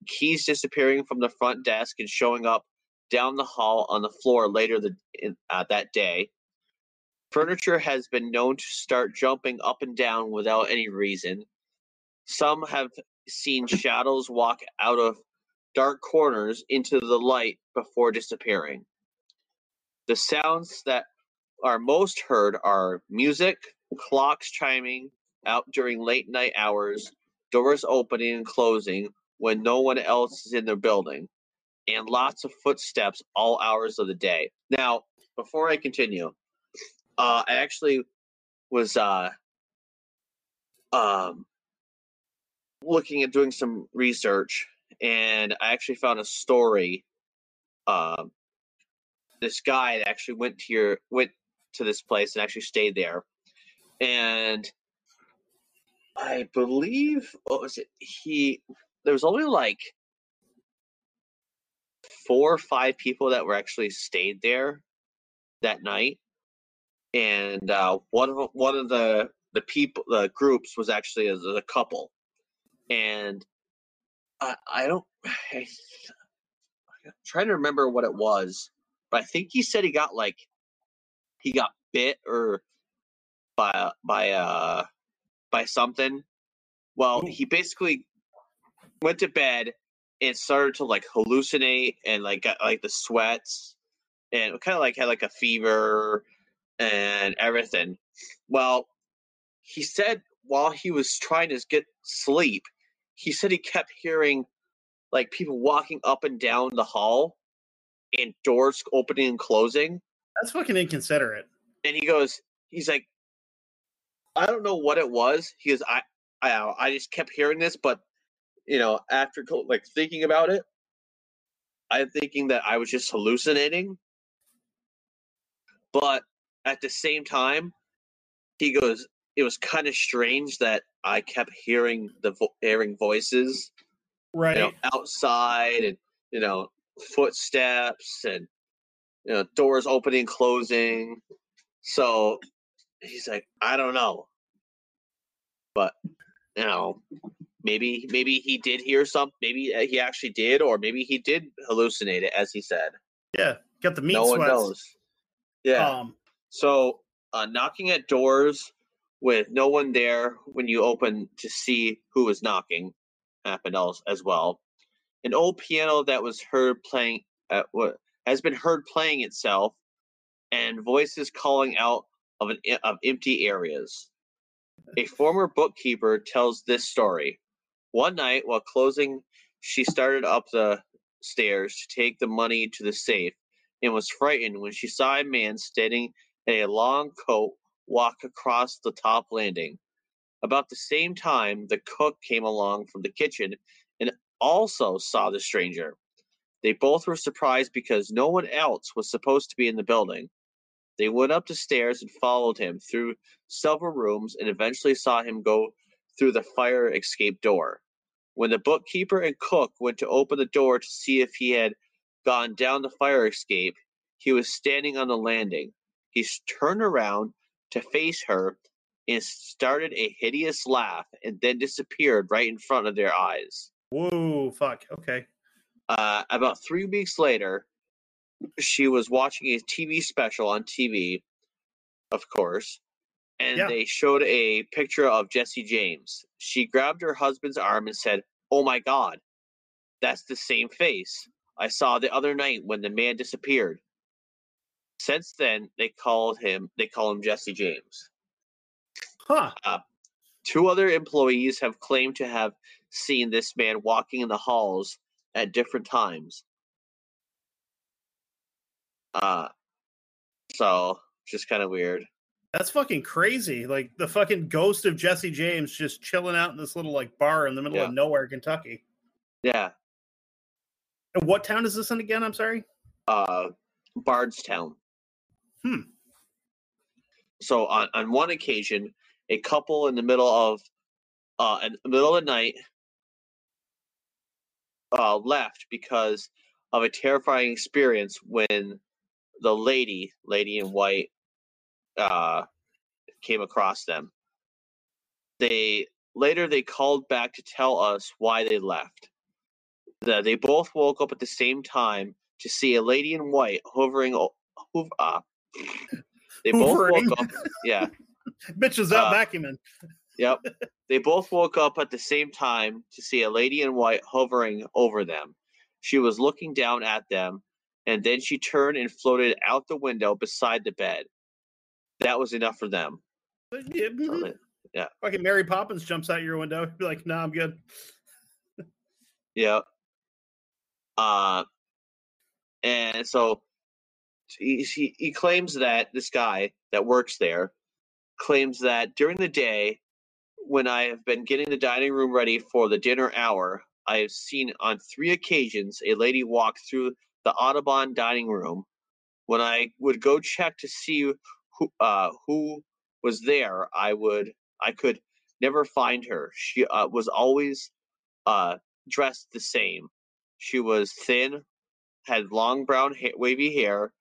keys disappearing from the front desk and showing up down the hall on the floor later the, in, uh, that day. Furniture has been known to start jumping up and down without any reason. Some have seen shadows walk out of dark corners into the light before disappearing. The sounds that are most heard are music, clocks chiming out during late night hours, doors opening and closing when no one else is in the building, and lots of footsteps all hours of the day. Now, before I continue, uh, I actually was uh, um, looking at doing some research, and I actually found a story. Um, this guy actually went to your went to this place and actually stayed there, and I believe what was it? He there was only like four or five people that were actually stayed there that night, and uh, one of one of the the people the groups was actually as a couple, and I I don't I, I'm trying to remember what it was, but I think he said he got like he got bit or by by uh by something. Well, he basically went to bed and started to like hallucinate and like got like the sweats and kind of like had like a fever and everything. Well, he said while he was trying to get sleep, he said he kept hearing like people walking up and down the hall and doors opening and closing. That's fucking inconsiderate. And he goes, he's like, I don't know what it was. He goes, I, I, I just kept hearing this, but you know, after like thinking about it, I'm thinking that I was just hallucinating. But at the same time, he goes, it was kind of strange that I kept hearing the vo- hearing voices, Right. you know, outside and you know, footsteps and you know, doors opening, closing. So he's like, I don't know, but you know, maybe maybe he did hear something. Maybe uh, he actually did, or maybe he did hallucinate it, as he said. yeah. Got the meat no one knows. Yeah. Um, So, uh, knocking at doors with no one there when you open to see who is knocking happened als- as well. An old piano that was heard playing what has been heard playing itself, and voices calling out of an of empty areas. A former bookkeeper tells this story. One night, while closing, she started up the stairs to take the money to the safe and was frightened when she saw a man standing in a long coat walk across the top landing. About the same time, the cook came along from the kitchen and also saw the stranger. They both were surprised because no one else was supposed to be in the building. They went up the stairs and followed him through several rooms and eventually saw him go through the fire escape door. When the bookkeeper and cook went to open the door to see if he had gone down the fire escape, he was standing on the landing. He turned around to face her and started a hideous laugh and then disappeared right in front of their eyes. whoa, fuck. Okay. Uh, about three weeks later, she was watching a TV special on TV, of course, and Yeah. they showed a picture of Jesse James. She grabbed her husband's arm and said, Oh my God, that's the same face I saw the other night when the man disappeared. Since then, they called him, they call him Jesse James. Huh. Two other employees have claimed to have seen this man walking in the halls at different times. Uh, so just kind of weird. That's fucking crazy. Like the fucking ghost of Jesse James just chilling out in this little like bar in the middle Yeah. of nowhere, Kentucky. Yeah. And what town is this in again? I'm sorry. Uh, Bardstown. Hmm. So on on one occasion, a couple in the middle of uh in the middle of the night uh left because of a terrifying experience when the lady, lady in white, uh came across them. They later they called back to tell us why they left. That they both woke up at the same time to see a lady in white hovering. Hov- uh, they both woke up. Yeah. Bitch is out Uh, vacuuming. Yep. They both woke up at the same time to see a lady in white hovering over them. She was looking down at them, and then she turned and floated out the window beside the bed. That was enough for them. Yeah, So mhm. they- Fucking Mary Poppins jumps out your window. Be like, nah, I'm good. Yeah. Uh, and so he, he, he claims that this guy that works there claims that during the day, when I have been getting the dining room ready for the dinner hour, I have seen on three occasions a lady walk through the Audubon dining room. When I would go check to see who uh, who was there, I would I could never find her. She uh, was always uh, dressed the same. She was thin, had long brown ha- wavy hair,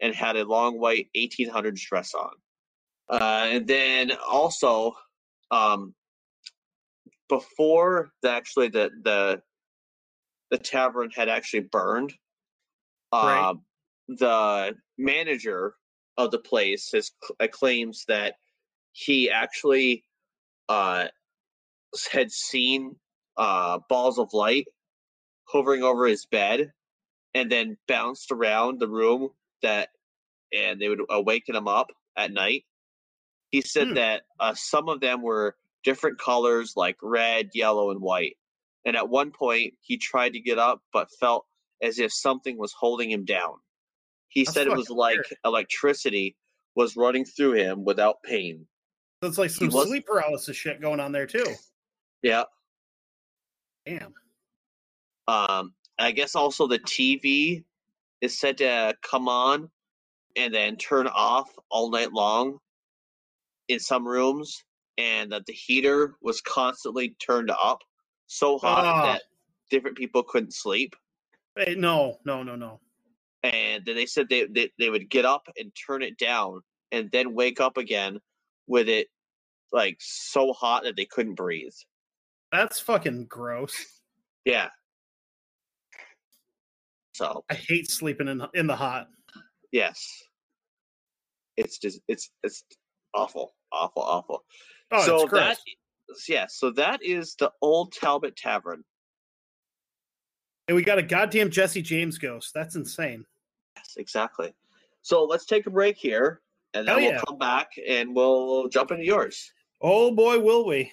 and had a long white 1800s dress on. Uh, and then also, um, before the, actually the the the tavern had actually burned, Right. um, the manager of the place has uh, claims that he actually uh, had seen uh, balls of light hovering over his bed and then bounced around the room that and they would awaken him up at night. He said Hmm. that uh, some of them were different colors like red yellow and white. And at one point he tried to get up but felt as if something was holding him down he That's said it was like weird. electricity was running through him without pain So it's like some was- sleep paralysis shit going on there too. yeah Damn. Um, I guess also the TV is said to come on and then turn off all night long in some rooms, and that the heater was constantly turned up so hot Ah. that different people couldn't sleep. No, no, no, no. And then they said they, they they would get up and turn it down, and then wake up again with it like so hot that they couldn't breathe. That's fucking gross. Yeah. So I hate sleeping in in the hot. Yes. It's just it's it's awful, awful, awful. Oh, so it's gross. that yeah, so that is the old Talbot Tavern. And we got a goddamn Jesse James ghost. That's insane. Yes, exactly. So let's take a break here, and then Hell we'll yeah. come back and we'll jump into yours. Oh boy, will we?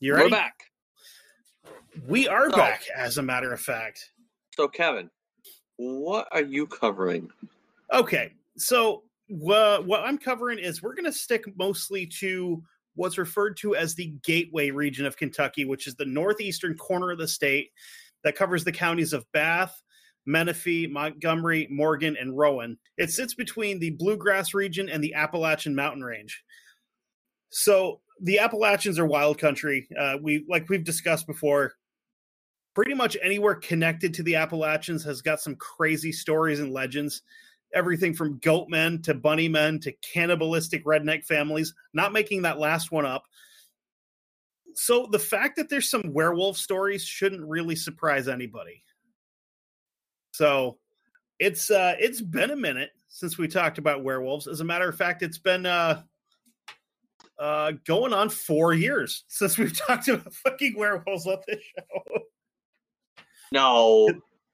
You we're back. We are So- back, as a matter of fact. So Kevin, what are you covering? Okay, so wha- what I'm covering is we're going to stick mostly to what's referred to as the Gateway region of Kentucky, which is the northeastern corner of the state that covers the counties of Bath, Menifee, Montgomery, Morgan, and Rowan. It sits between the Bluegrass region and the Appalachian Mountain Range. So the Appalachians are wild country. Uh, we like we've discussed before. Pretty much anywhere connected to the Appalachians has got some crazy stories and legends everything from goat men to bunny men to cannibalistic redneck families, not making that last one up. So the fact that there's some werewolf stories shouldn't really surprise anybody. So it's uh it's been a minute since we talked about werewolves. As a matter of fact, it's been uh uh going on 4 years since we've talked about fucking werewolves on this show. No,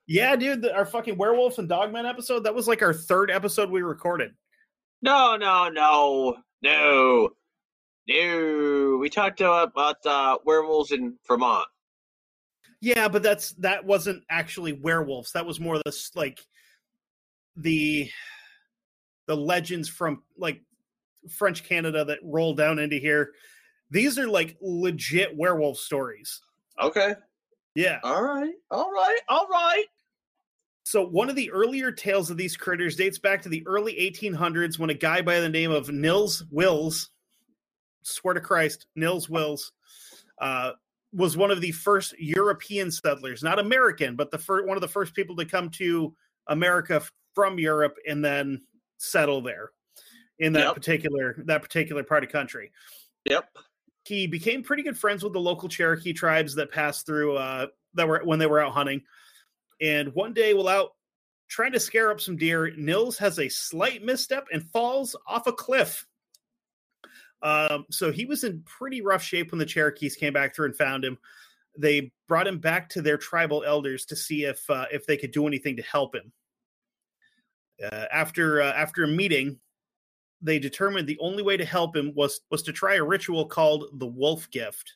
Yeah, dude, the, our fucking werewolf and dogman episode, that was like our third episode we recorded. no, no, no, no, no. We talked about uh, werewolves in Vermont. Yeah, but that's that wasn't actually werewolves. That was more the s- like the the legends from like French Canada that roll down into here. These are like legit werewolf stories. Okay. Yeah. All right. All right. All right. So one of the earlier tales of these critters dates back to the early 1800s when a guy by the name of Nils Wills, swear to Christ, Nils Wills, uh, was one of the first European settlers, not American, but the first one of the first people to come to America from Europe and then settle there in that Yep. particular that particular part of country. Yep. He became pretty good friends with the local Cherokee tribes that passed through uh, that were when they were out hunting. And one day, while out trying to scare up some deer, Nils has a slight misstep and falls off a cliff. Um, so he was in pretty rough shape when the Cherokees came back through and found him. They brought him back to their tribal elders to see if uh, if they could do anything to help him. Uh, after uh, after a meeting, they determined the only way to help him was was to try a ritual called the Wolf Gift.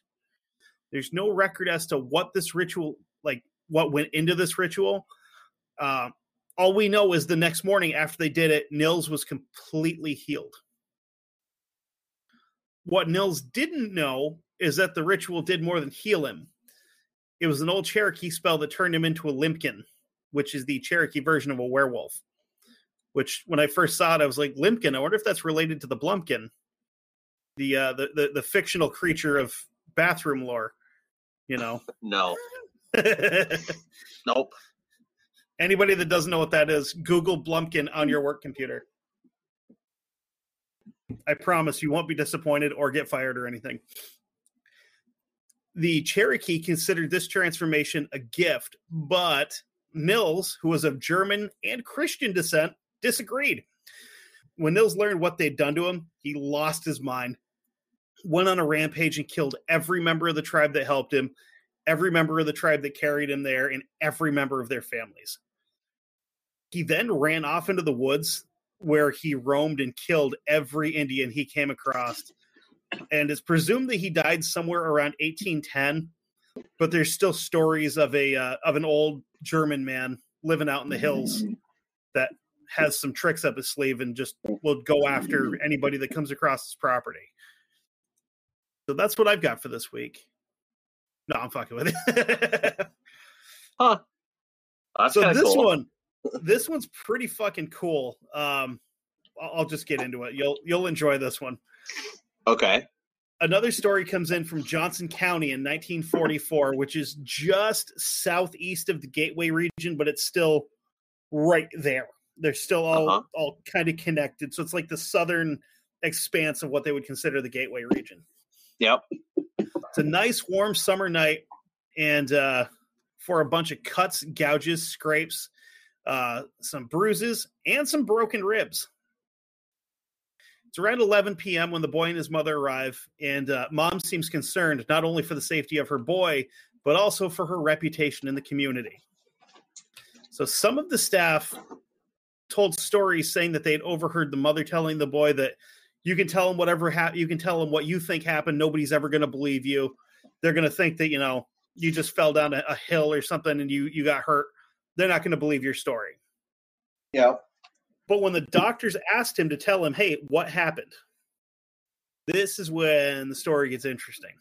There's no record as to what this ritual like what went into this ritual. Uh, all we know is the next morning after they did it, Nils was completely healed. What Nils didn't know is that the ritual did more than heal him. It was an old Cherokee spell that turned him into a limpkin, which is the Cherokee version of a werewolf. Which, when I first saw it, I was like, Limpkin. I wonder if that's related to the Blumpkin, the uh, the, the the fictional creature of bathroom lore. You know, No. Nope. anybody that doesn't know what that is, Google Blumpkin on your work computer. I promise you won't be disappointed or get fired or anything. The Cherokee considered this transformation a gift, but Nils, who was of German and Christian descent, disagreed. When Nils learned what they'd done to him, he lost his mind, went on a rampage and killed every member of the tribe that helped him, every member of the tribe that carried him there, and every member of their families. He then ran off into the woods where he roamed and killed every Indian he came across. And it's presumed that he died somewhere around 1810, but there's still stories of a uh, of an old German man living out in the hills that has some tricks up his sleeve and just will go after anybody that comes across his property. So that's what I've got for this week. No, I'm fucking with it. Huh. That's so this cool. one, this one's pretty fucking cool. Um, I'll I'll just get into it. You'll you'll enjoy this one. Okay. Another story comes in from Johnson County in 1944, which is just southeast of the Gateway region, but it's still right there. They're still all Uh-huh. all kind of connected. So it's like the southern expanse of what they would consider the Gateway region. Yep. It's a nice warm summer night, and uh, for a bunch of cuts, gouges, scrapes, uh, some bruises, and some broken ribs. It's around 11 p.m. when the boy and his mother arrive, and uh, mom seems concerned not only for the safety of her boy, but also for her reputation in the community. So some of the staff told stories saying that they had overheard the mother telling the boy that you can tell him whatever ha- you can tell him what you think happened. Nobody's ever going to believe you. They're going to think that you know you just fell down a, a hill or something and you you got hurt. They're not going to believe your story. Yeah. But when the doctors asked him to tell him, hey, what happened? This is when the story gets interesting.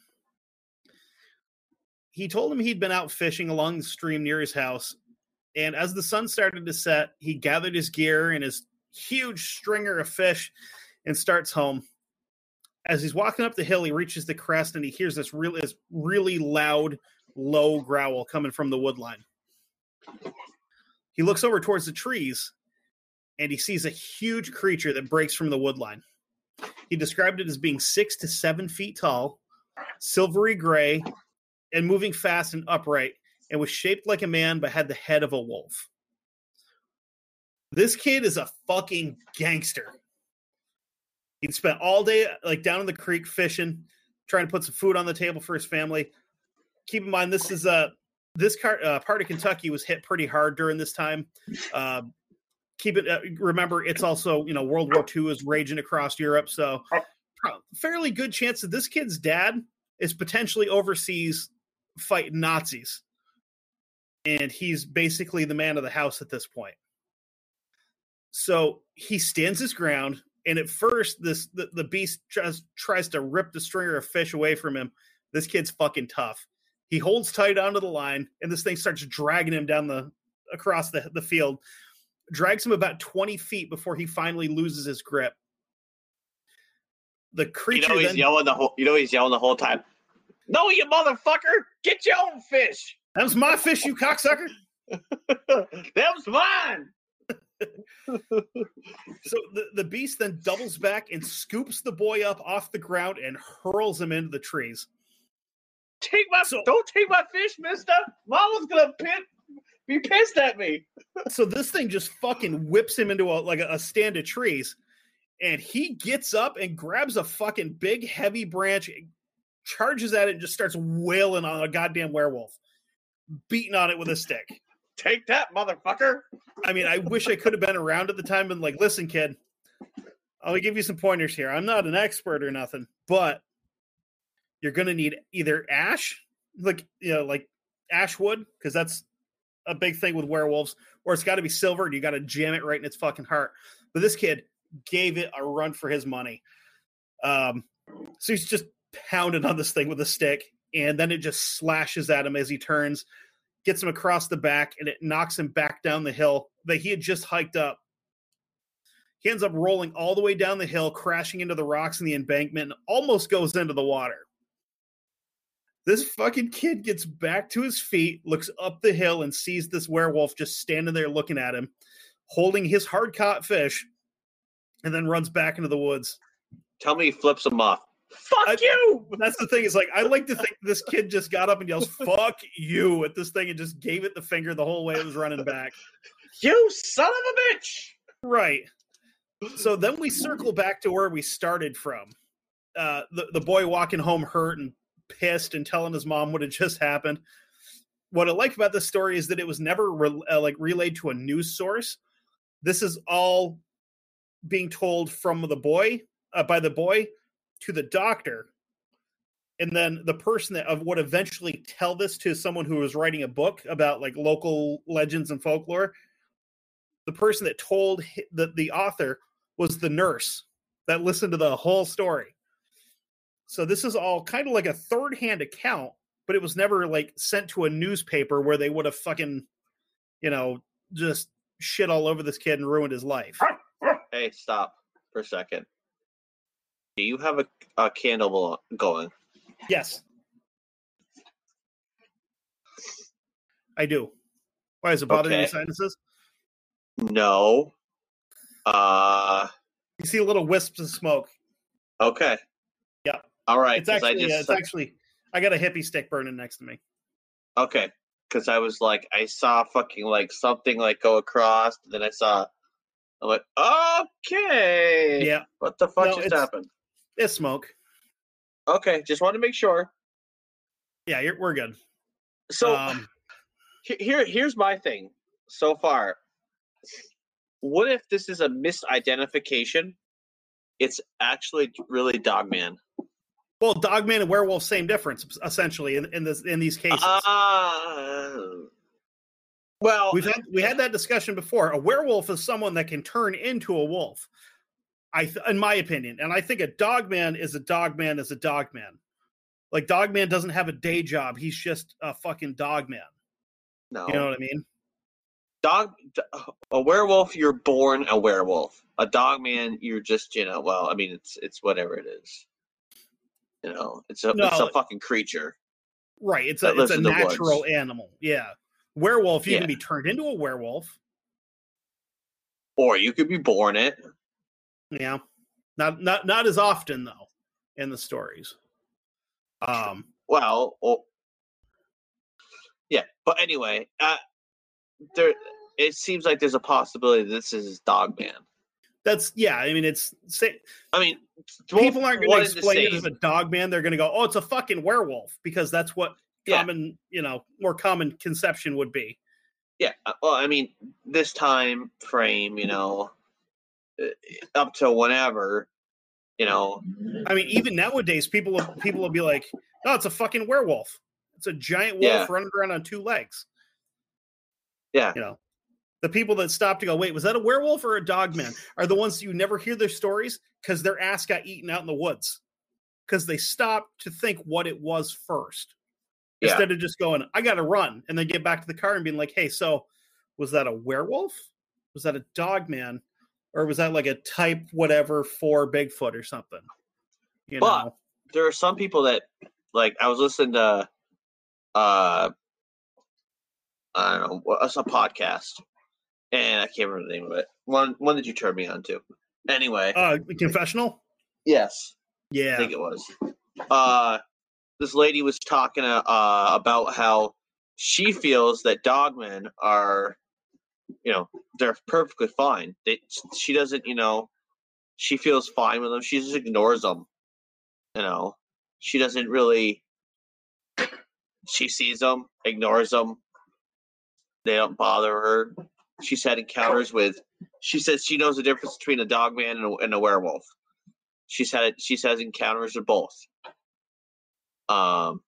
He told him he'd been out fishing along the stream near his house. And as the sun started to set, he gathered his gear and his huge stringer of fish and starts home. As he's walking up the hill, he reaches the crest and he hears this really, this really loud, low growl coming from the woodline. He looks over towards the trees and he sees a huge creature that breaks from the woodline. He described it as being six to seven feet tall, silvery gray, and moving fast and upright, and was shaped like a man but had the head of a wolf. This kid is a fucking gangster. He'd spent all day like down in the creek fishing, trying to put some food on the table for his family. Keep in mind, this is a this car, uh, part of Kentucky was hit pretty hard during this time. Uh, keep it. Uh, remember, it's also you know World War II is raging across Europe, so fairly good chance that this kid's dad is potentially overseas fighting Nazis, and he's basically the man of the house at this point. So he stands his ground, and at first, this the, the beast tries tries to rip the stringer of fish away from him. This kid's fucking tough. He holds tight onto the line, and this thing starts dragging him down the across the, the field drags him about 20 feet before he finally loses his grip. The creature. You know he's then, yelling the whole. You know he's yelling the whole time. No, you motherfucker! Get your own fish. That was my fish, you cocksucker. that was mine. So the, the beast then doubles back and scoops the boy up off the ground and hurls him into the trees. Take my. So- don't take my fish, Mister. Mama's gonna pit, be pissed at me. So this thing just fucking whips him into a like a, a stand of trees, and he gets up and grabs a fucking big heavy branch, charges at it, and just starts wailing on a goddamn werewolf, beating on it with a stick. Take that, motherfucker. I mean, I wish I could have been around at the time and like, listen, kid, I'll give you some pointers here. I'm not an expert or nothing, but you're gonna need either ash, like you know, like ash wood, because that's a big thing with werewolves, or it's got to be silver, and you got to jam it right in its fucking heart. But this kid gave it a run for his money. Um, so he's just pounding on this thing with a stick, and then it just slashes at him as he turns, gets him across the back, and it knocks him back down the hill that he had just hiked up. He ends up rolling all the way down the hill, crashing into the rocks in the embankment, and almost goes into the water. This fucking kid gets back to his feet, looks up the hill, and sees this werewolf just standing there looking at him, holding his hard caught fish, and then runs back into the woods. Tell me he flips him off. Fuck I- you! That's the thing. Is like I like to think this kid just got up and yells "fuck you" at this thing and just gave it the finger the whole way it was running back. You son of a bitch! Right. So then we circle back to where we started from. Uh, the the boy walking home hurt and pissed and telling his mom what had just happened. What I like about this story is that it was never re- uh, like relayed to a news source. This is all being told from the boy uh, by the boy to the doctor, and then the person that would eventually tell this to someone who was writing a book about like local legends and folklore the person that told the, the author was the nurse that listened to the whole story. So this is all kind of like a third hand account, but it was never like sent to a newspaper where they would have fucking, you know, just shit all over this kid and ruined his life. Hey, stop for a second. Do you have a, a candle going? Yes. I do. Why is it bothering your Okay. sinuses? No. Uh. You see a little wisps of smoke. Okay. Yeah. All right. It's 'cause I actually, just it's actually, I got a hippie stick burning next to me. okay. Because I was like, I saw fucking like something like go across. And then I saw. I'm like, okay. Yeah, What the fuck No, just happened? It's smoke. Okay. Just want to make sure. Yeah, you're, we're good. So um, here, here's my thing so far. What if this is a misidentification? It's actually really Dogman. well, Dogman and Werewolf, same difference essentially in, in this in these cases. Uh, well, We've had we had that discussion before. A werewolf is someone that can turn into a wolf. I, th- in my opinion, and I think a dogman is a dogman is a dogman. Like dogman doesn't have a day job; he's just a fucking dogman. no. You know what I mean? dog a werewolf you're born a werewolf a dog man you're just you know well i mean it's it's whatever it is you know it's a it's a fucking creature Right. It's a it's a natural woods. animal. Yeah. Werewolf, you Yeah. can be turned into a werewolf. or you could be born it Yeah. Not not not as often though in the stories. Um well or, yeah but anyway uh there it seems like there's a possibility this is dog man that's yeah, I mean it's say, i mean people aren't going to explain it as a dog man. They're going to go, "Oh, it's a fucking werewolf," because that's what Yeah. common, you know, more common conception would be. yeah uh, well i mean this time frame you know Uh, up to whenever you know I mean, even nowadays, people will, people will be like, "No, it's a fucking werewolf. It's a giant wolf Yeah. running around on two legs." Yeah. you know, the people that stop to go, "Wait, was that a werewolf or a dog man?" Are the ones you never hear their stories because their ass got eaten out in the woods because they stopped to think what it was first. Yeah. instead of just going, I got to run, and then get back to the car and being like, hey, so was that a werewolf? Was that a dog man? Or was that like a type whatever for Bigfoot or something? You But- know? there are some people that like I was listening to uh I don't know what's a podcast and I can't remember the name of it. One one that you turned me on to. Anyway, Uh, confessional? yes, Yeah. I think it was. Uh this lady was talking uh, about how she feels that dogmen are you know, they're perfectly fine. They she doesn't, you know, she feels fine with them. She just ignores them. You know, she doesn't really. She sees them, ignores them. They don't bother her. She's had encounters with. She says she knows the difference between a dog man and a, and a werewolf. She's had she's had encounters with both. Um,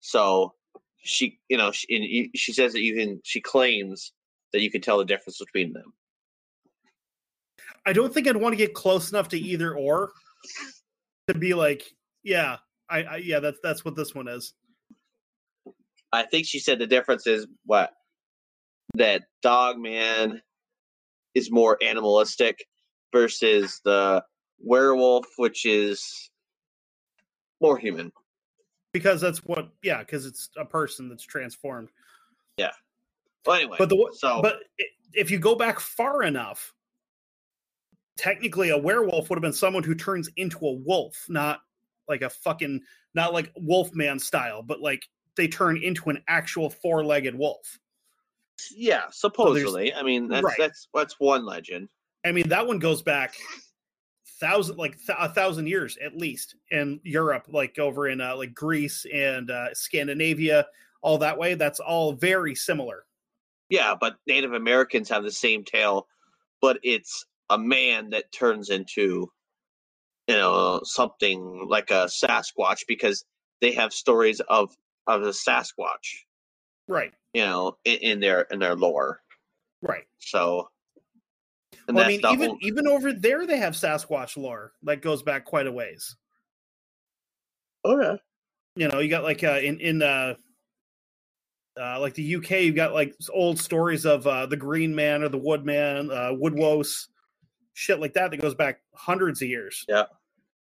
so she, you know, she, she says that you can. She claims that you can tell the difference between them. I don't think I'd want to get close enough to either or to be like, yeah, I, I yeah, that's that's what this one is. I think she said the difference is what that dog man is more animalistic versus the werewolf, which is more human. Because that's what yeah, because it's a person that's transformed. Well, anyway, But the so but if you go back far enough, technically a werewolf would have been someone who turns into a wolf, not like a fucking not like Wolfman style, but like they turn into an actual four-legged wolf. yeah, supposedly. I mean, that's Right. that's that's one legend. I mean, that one goes back thousand like th- a thousand years at least in Europe, like over in uh, like Greece and uh, Scandinavia, all that way. That's all very similar. Yeah, but Native Americans have the same tale, but it's a man that turns into, you know, something like a Sasquatch because they have stories of of the Sasquatch, Right, you know, in, in their in their lore. right. So, and Well, I mean, even whole- even over there, they have Sasquatch lore that goes back quite a ways. okay, You know, you got like uh, in in uh, uh, like the UK, you've got like old stories of uh, the Green Man or the Woodman, uh, Woodwose, shit like that that goes back hundreds of years. Yeah.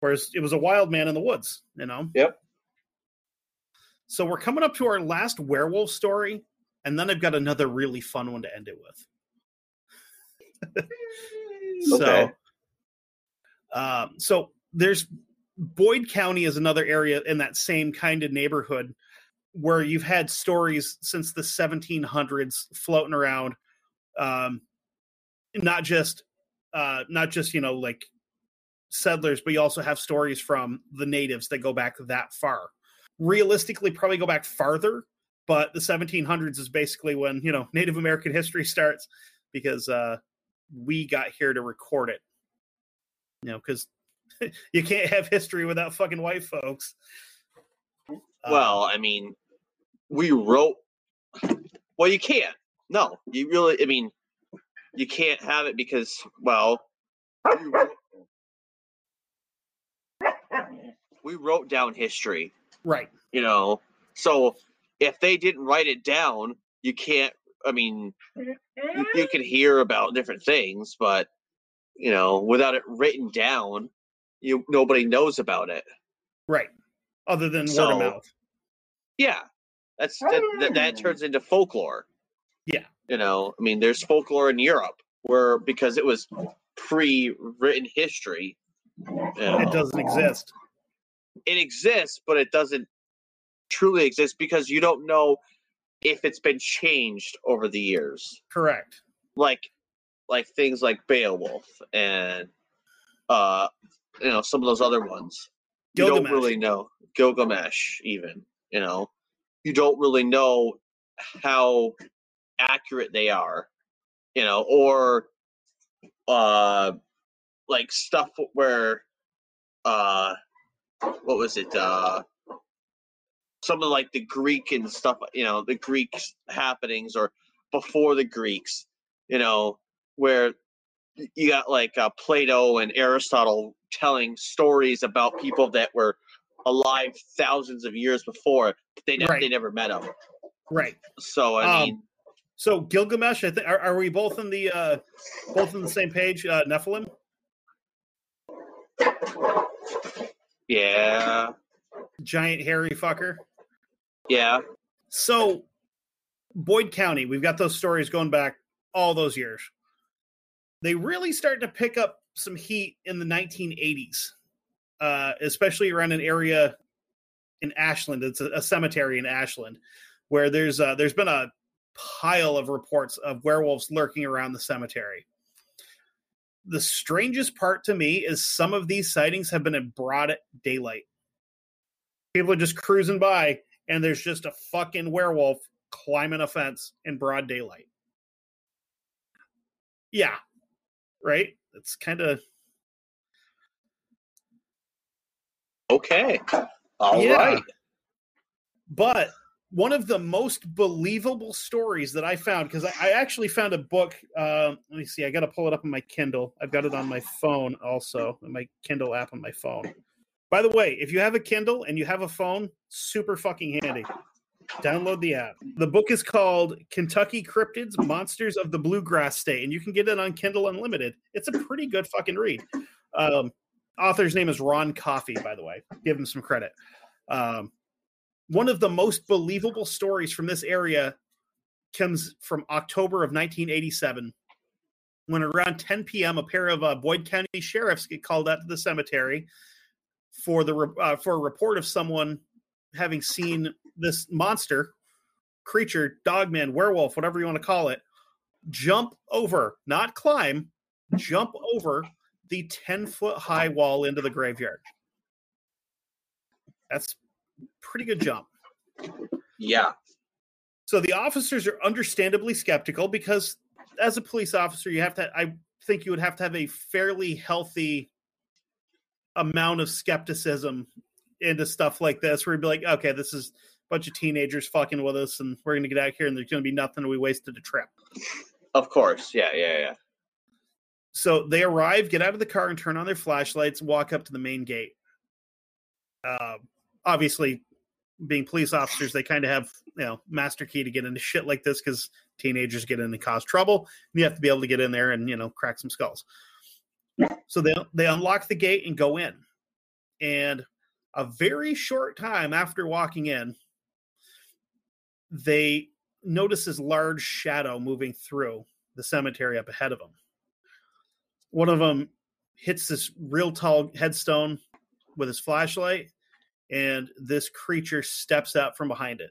Whereas it was a wild man in the woods, you know. Yep. So we're coming up to our last werewolf story, and then I've got another really fun one to end it with. so, Okay. um, so there's Boyd County is another area in that same kind of neighborhood where you've had stories since the 1700s floating around, um, not just uh, not just you know like settlers, but you also have stories from the natives that go back that far. Realistically, probably go back farther, but the 1700s is basically when you know Native American history starts because uh, we got here to record it. You know, because you can't have history without fucking white folks. Uh, well, I mean, we wrote. Well, you can't. No, you really. I mean, you can't have it because, well, we wrote, we wrote down history. right, you know so if they didn't write it down you can't i mean you, you can hear about different things but you know without it written down you nobody knows about it right. Other than word of mouth. yeah that's that, that, that turns into folklore Yeah. you know i mean there's folklore in europe where because it was pre-written history you know, It doesn't exist. it exists, but it doesn't truly exist because you don't know if it's been changed over the years. Correct. Like like things like Beowulf and uh you know, some of those other ones. You don't really know. Gilgamesh even, you know. You don't really know how accurate they are. You know, or uh like stuff where uh what was it uh something like the greek and stuff you know the greek happenings or before the greeks you know where you got like uh, plato and aristotle telling stories about people that were alive thousands of years before they, never Right. they never met them Right. so i Um, mean So Gilgamesh, I think, are, are we both in the uh, both on the same page? Uh, Nephilim. yeah giant hairy fucker. yeah So, Boyd County, we've got those stories going back all those years. They really start to pick up some heat in the 1980s, uh, especially around an area in Ashland. It's a, a cemetery in Ashland where there's uh, there's been a pile of reports of werewolves lurking around the cemetery. The strangest part to me is some of these sightings have been in broad daylight. People are just cruising by and there's just a fucking werewolf climbing a fence in broad daylight. Yeah. Right? It's kind of okay All right. Yeah. but one of the most believable stories that I found because I, I actually found a book. Uh, let me see, I got to pull it up on my Kindle. I've got it on my phone also, my Kindle app on my phone. By the way, if you have a Kindle and you have a phone, super fucking handy. Download the app. The book is called Kentucky Cryptids Monsters of the Bluegrass State, and you can get it on Kindle Unlimited. It's a pretty good fucking read. Um, author's name is Ron Coffey, by the way. Give him some credit. Um, one of the most believable stories from this area comes from October of 1987 when around 10 p.m. a pair of uh, Boyd County sheriffs get called out to the cemetery for the uh, for a report of someone having seen this monster creature, dogman, werewolf, whatever you want to call it, jump over, not climb, jump over the 10 foot high wall into the graveyard. That's pretty good jump. Yeah. So the officers are understandably skeptical because as a police officer, you have to I think you would have to have a fairly healthy amount of skepticism into stuff like this where you'd be like, okay, this is a bunch of teenagers fucking with us and we're gonna get out here and there's gonna be nothing we wasted a trip. Of course. Yeah, yeah, yeah. So they arrive, get out of the car and turn on their flashlights, walk up to the main gate. Uh, obviously being police officers, they kind of have you know master key to get into shit like this because teenagers get in and cause trouble. You have to be able to get in there and you know crack some skulls. So they they unlock the gate and go in, and a very short time after walking in, they notice this large shadow moving through the cemetery up ahead of them. One of them hits this real tall headstone with his flashlight and this creature steps out from behind it.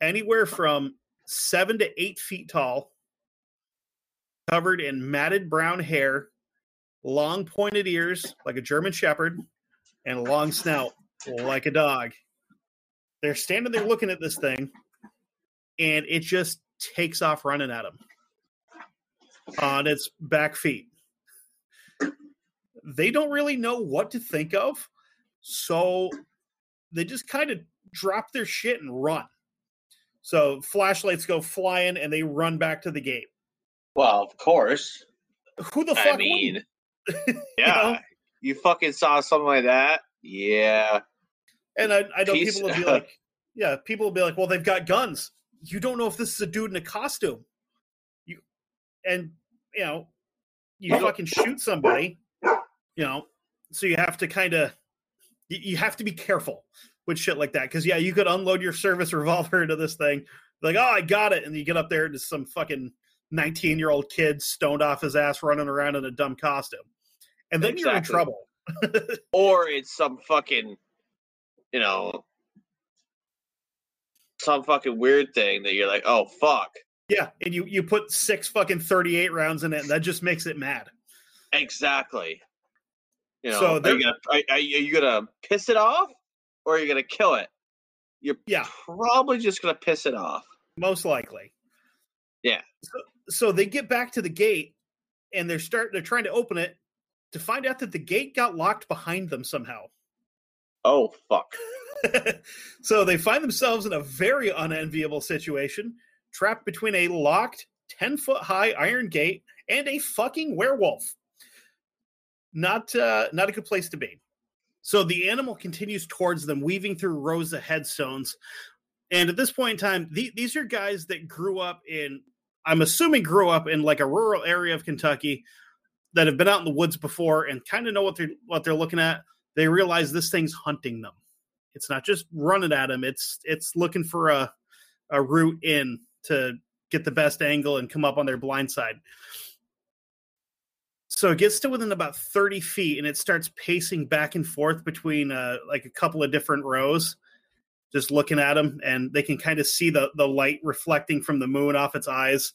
Anywhere from seven to eight feet tall, covered in matted brown hair, long pointed ears like a German Shepherd, and a long snout like a dog. They're standing there looking at this thing, and it just takes off running at them on its back feet. They don't really know what to think of so they just kind of drop their shit and run. So flashlights go flying and they run back to the gate. Well, of course. Who the fuck? I mean, you yeah. know? You fucking saw something like that? Yeah. And I, I know Peace- people will be like, yeah, people will be like, well, they've got guns. You don't know if this is a dude in a costume. You and you know, you fucking shoot somebody, you know, so you have to kind of you, have to be careful with shit like that. Cause yeah, you could unload your service revolver into this thing, like, oh, I got it, and you get up there and just some fucking 19 year old kid stoned off his ass running around in a dumb costume. And then you're in trouble. Or it's some fucking, you know, some fucking weird thing that you're like, oh, fuck. Yeah, and you you put six fucking thirty eight rounds in it, and that just makes it mad. Exactly. You know, So are, you gonna, are, are are you gonna piss it off or are you gonna kill it? You're Yeah. probably just gonna piss it off. Most likely. Yeah. So, so they get back to the gate, and they're start they're trying to open it to find out that the gate got locked behind them somehow. Oh fuck. so they find themselves in a very unenviable situation, trapped between a locked ten foot high iron gate and a fucking werewolf. Not uh, not a good place to be. So the animal continues towards them, weaving through rows of headstones. And at this point in time, the, these are guys that grew up in, I'm assuming, grew up in like a rural area of Kentucky that have been out in the woods before and kind of know what they're what they're looking at. They realize this thing's hunting them. It's not just running at them. It's it's looking for a a route in to get the best angle and come up on their blind side. So it gets to within about 30 feet and it starts pacing back and forth between uh, like a couple of different rows, just looking at them. And they can kind of see the, the light reflecting from the moon off its eyes.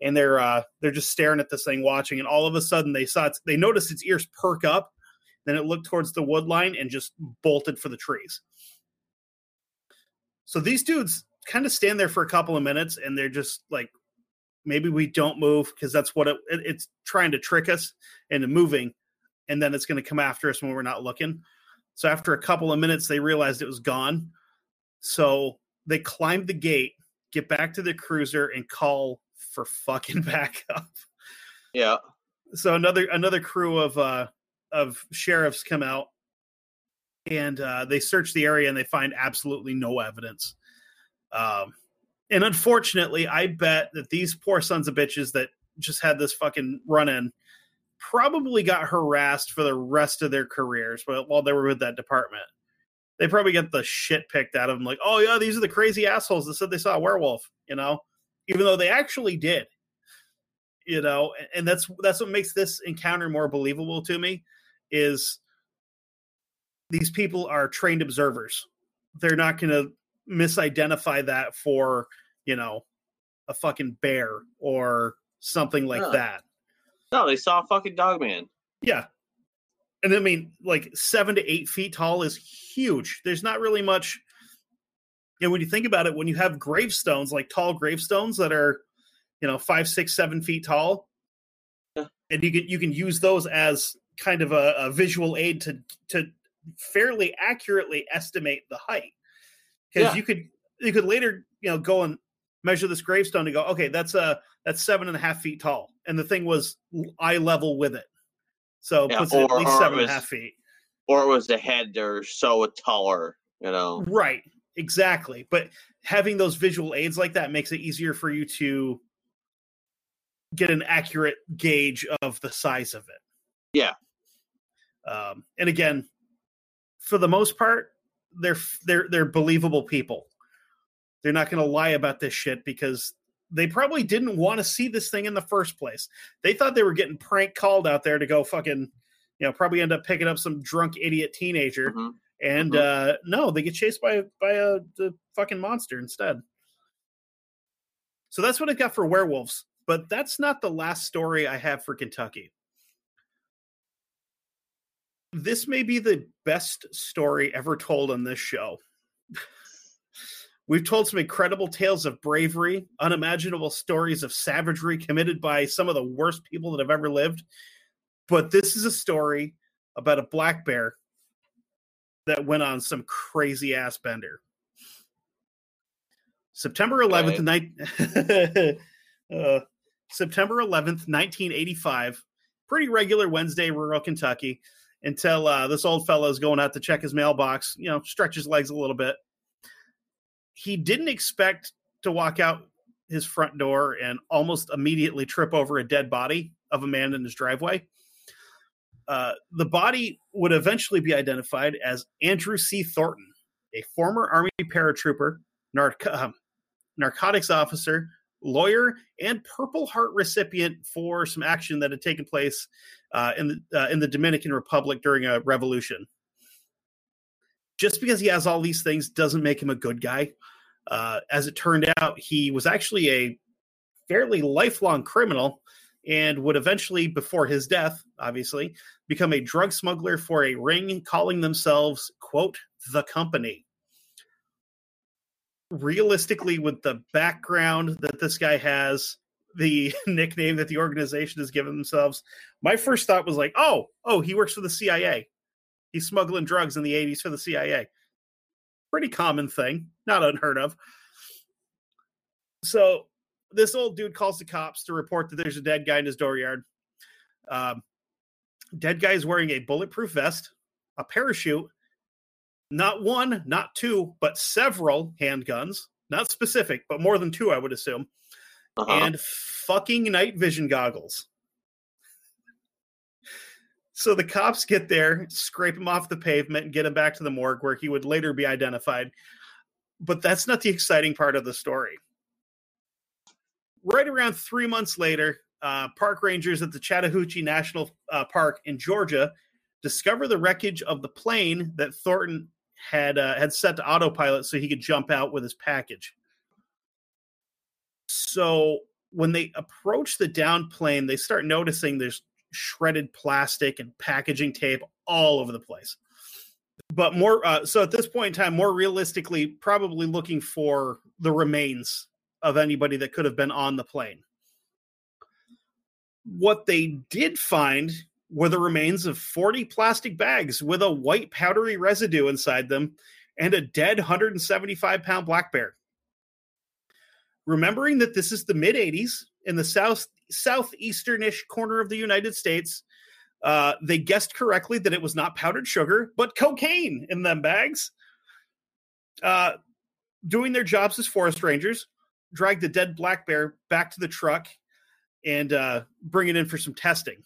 And they're uh, they're just staring at this thing, watching. And all of a sudden, they saw its, they noticed its ears perk up. Then it looked towards the wood line and just bolted for the trees. So these dudes kind of stand there for a couple of minutes, and they're just like, maybe we don't move because that's what it, it- it's trying to trick us into moving and then it's going to come after us when we're not looking so after a couple of minutes they realized it was gone so they climb the gate, get back to the cruiser, and call for fucking backup. Yeah. So another another crew of uh of sheriffs come out and uh, they search the area and they find absolutely no evidence. Um, and unfortunately, I bet that these poor sons of bitches that just had this fucking run in probably got harassed for the rest of their careers while they were with that department. They probably get the shit picked out of them, like, oh yeah, these are the crazy assholes that said they saw a werewolf, you know, even though they actually did. You know, and that's that's what makes this encounter more believable to me is these people are trained observers. They're not going to misidentify that for, you know, a fucking bear or something like No. that. No, they saw a fucking dog man. Yeah. And I mean, like seven to eight feet tall is huge. There's not really much. And when you think about it, when you have gravestones, like tall gravestones that are, you know, five, six, seven feet tall, Yeah. and you can you can use those as kind of a, a visual aid to to fairly accurately estimate the height. Because Yeah. you could you could later, you know, go and measure this gravestone and go, okay, that's a that's seven and a half feet tall, and the thing was eye level with it, so it Yeah, puts it at least or seven and a half feet. Or it was the head or so taller, you know. Right, exactly. But having those visual aids like that makes it easier for you to get an accurate gauge of the size of it. Yeah. Um, and again, for the most part, they're they're they're believable people. They're not going to lie about this shit because they probably didn't want to see this thing in the first place. They thought they were getting prank called out there to go fucking, you know, probably end up picking up some drunk idiot teenager Mhm. and Mhm. uh no they get chased by by a the fucking monster instead so that's what i got for werewolves but that's not the last story i have for kentucky this may be the best story ever told on this show we've told some incredible tales of bravery unimaginable stories of savagery committed by some of the worst people that have ever lived but this is a story about a black bear that went on some crazy ass bender. September 11th, night, uh, September 11th, 1985. Pretty regular Wednesday, rural Kentucky, until uh, this old fellow is going out to check his mailbox, you know, stretch his legs a little bit. He didn't expect to walk out his front door and almost immediately trip over a dead body of a man in his driveway. Uh, the body would eventually be identified as Andrew C. Thornton, a former Army paratrooper, narc- um, narcotics officer, lawyer, and Purple Heart recipient for some action that had taken place uh, in the uh, in the Dominican Republic during a revolution. Just because he has all these things doesn't make him a good guy. Uh, as it turned out, he was actually a fairly lifelong criminal and would eventually, before his death, obviously, become a drug smuggler for a ring calling themselves, quote, the company. Realistically, with the background that this guy has, the nickname that the organization has given themselves, my first thought was like, oh, oh, he works for the CIA. He's smuggling drugs in the 80s for the CIA. Pretty common thing, not unheard of. So this old dude calls the cops to report that there's a dead guy in his dooryard. Um, dead guy is wearing a bulletproof vest, a parachute, not one, not two, but several handguns. Not specific, but more than two, I would assume, Uh-huh. and fucking night vision goggles. So the cops get there, scrape him off the pavement, and get him back to the morgue where he would later be identified. But that's not the exciting part of the story right around three months later, uh, park rangers at the Chattahoochee National uh, Park in Georgia discover the wreckage of the plane that Thornton had uh, had set to autopilot so he could jump out with his package. So when they approach the down plane, they start noticing there's shredded plastic and packaging tape all over the place. But more, uh, so at this point in time, more realistically, probably looking for the remains of anybody that could have been on the plane. What they did find were the remains of 40 plastic bags with a white powdery residue inside them and a dead 175 pound black bear. Remembering that this is the mid 80s in the south southeasternish corner of the United States, uh, they guessed correctly that it was not powdered sugar, but cocaine in them bags. Uh, doing their jobs as forest rangers, drag the dead black bear back to the truck and uh, bring it in for some testing.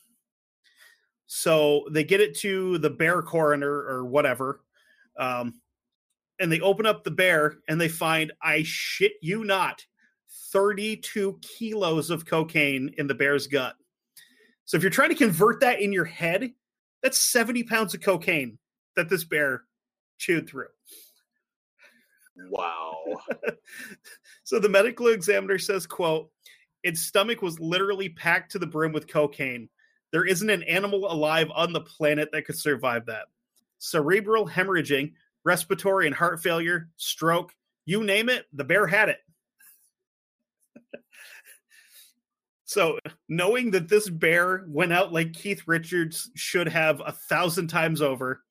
So they get it to the bear coroner or whatever. Um, and they open up the bear and they find, I shit you not, 32 kilos of cocaine in the bear's gut. So if you're trying to convert that in your head, that's 70 pounds of cocaine that this bear chewed through. Wow. so the medical examiner says, quote, its stomach was literally packed to the brim with cocaine. There isn't an animal alive on the planet that could survive that. Cerebral hemorrhaging, respiratory and heart failure, stroke, you name it, the bear had it. so, knowing that this bear went out like Keith Richards should have a thousand times over,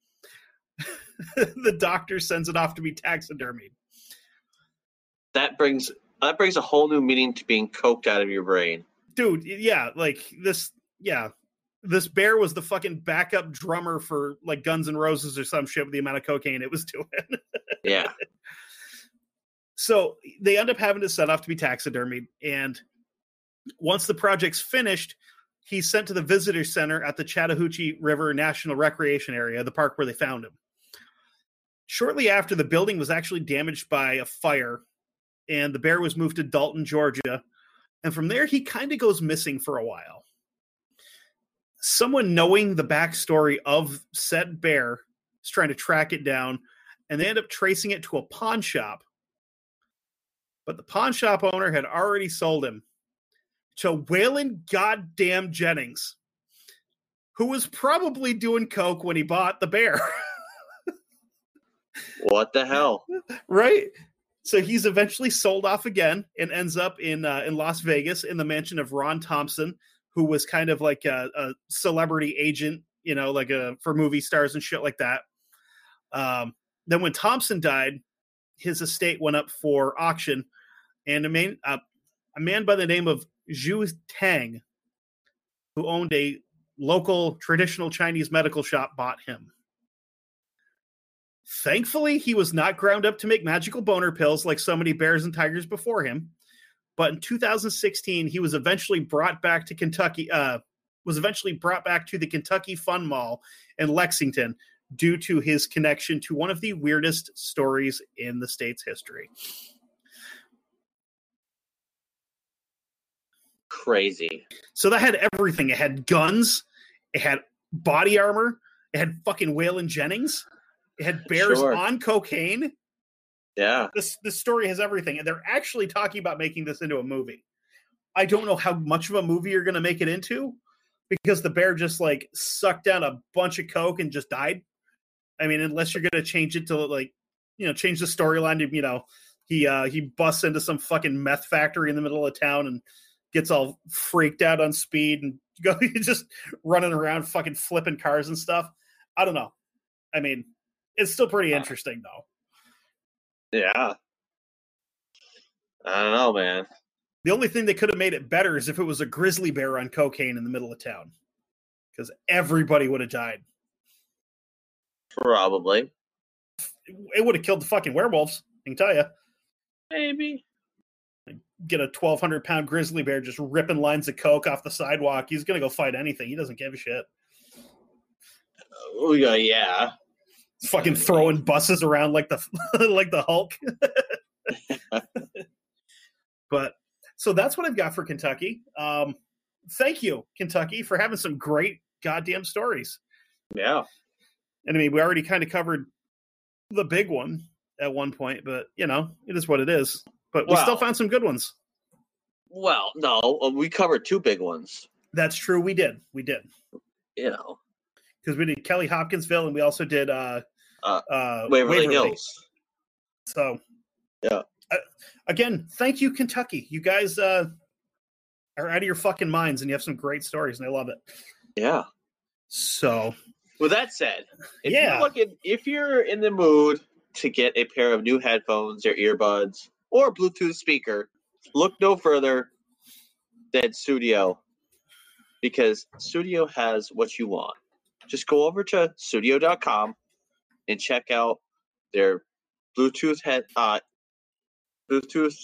the doctor sends it off to be taxidermied. That brings that brings a whole new meaning to being coked out of your brain. Dude, yeah, like this, yeah. This bear was the fucking backup drummer for like Guns N' Roses or some shit with the amount of cocaine it was doing. Yeah. So they end up having to set off to be taxidermied. And once the project's finished, he's sent to the visitor center at the Chattahoochee River National Recreation Area, the park where they found him. Shortly after, the building was actually damaged by a fire, and the bear was moved to Dalton, Georgia. And from there, he kind of goes missing for a while. Someone knowing the backstory of said bear is trying to track it down, and they end up tracing it to a pawn shop but the pawn shop owner had already sold him to Waylon Goddamn Jennings, who was probably doing coke when he bought the bear. What the hell? right? So he's eventually sold off again and ends up in uh, in Las Vegas in the mansion of Ron Thompson, who was kind of like a, a celebrity agent, you know, like a for movie stars and shit like that. Um, then when Thompson died, his estate went up for auction, and a man uh, a man by the name of Zhu Tang, who owned a local traditional Chinese medical shop, bought him. Thankfully, he was not ground up to make magical boner pills like so many bears and tigers before him. But in 2016, he was eventually brought back to Kentucky. Uh, was eventually brought back to the Kentucky Fun Mall in Lexington due to his connection to one of the weirdest stories in the state's history. Crazy. So that had everything. It had guns, it had body armor, it had fucking Waylon Jennings, it had bears Sure. on cocaine. Yeah. This this story has everything, and they're actually talking about making this into a movie. I don't know how much of a movie you're going to make it into because the bear just like sucked down a bunch of coke and just died. I mean, unless you're going to change it to like, you know, change the storyline to you know, he uh he busts into some fucking meth factory in the middle of town and gets all freaked out on speed and go just running around fucking flipping cars and stuff. I don't know. I mean, it's still pretty interesting though. Yeah. I don't know, man. The only thing that could have made it better is if it was a grizzly bear on cocaine in the middle of town. Because everybody would have died. Probably. It would have killed the fucking werewolves, I can tell you. Maybe. Get a 1,200 pound grizzly bear just ripping lines of coke off the sidewalk. He's going to go fight anything. He doesn't give a shit. Oh yeah, yeah. Fucking throwing buses around like the like the Hulk. but so that's what I've got for Kentucky. Um, thank you, Kentucky, for having some great goddamn stories. Yeah. And I mean, we already kind of covered the big one at one point, but you know, it is what it is. But we still Well- found some good ones. Well, no, we covered two big ones. That's true. We did. We did. You know, Because we did Kelly Hopkinsville and we also did uh Uh, uh Waverly, Waverly. Hills. So Yeah. Uh, again, thank you, Kentucky. You guys uh are out of your fucking minds and you have some great stories and I love it. Yeah. So With that said, if Yeah. you're looking, if you're in the mood to get a pair of new headphones or earbuds or Bluetooth speaker, look no further than Studio because Studio has what you want. Just go over to studio.com and check out their Bluetooth head uh, Bluetooth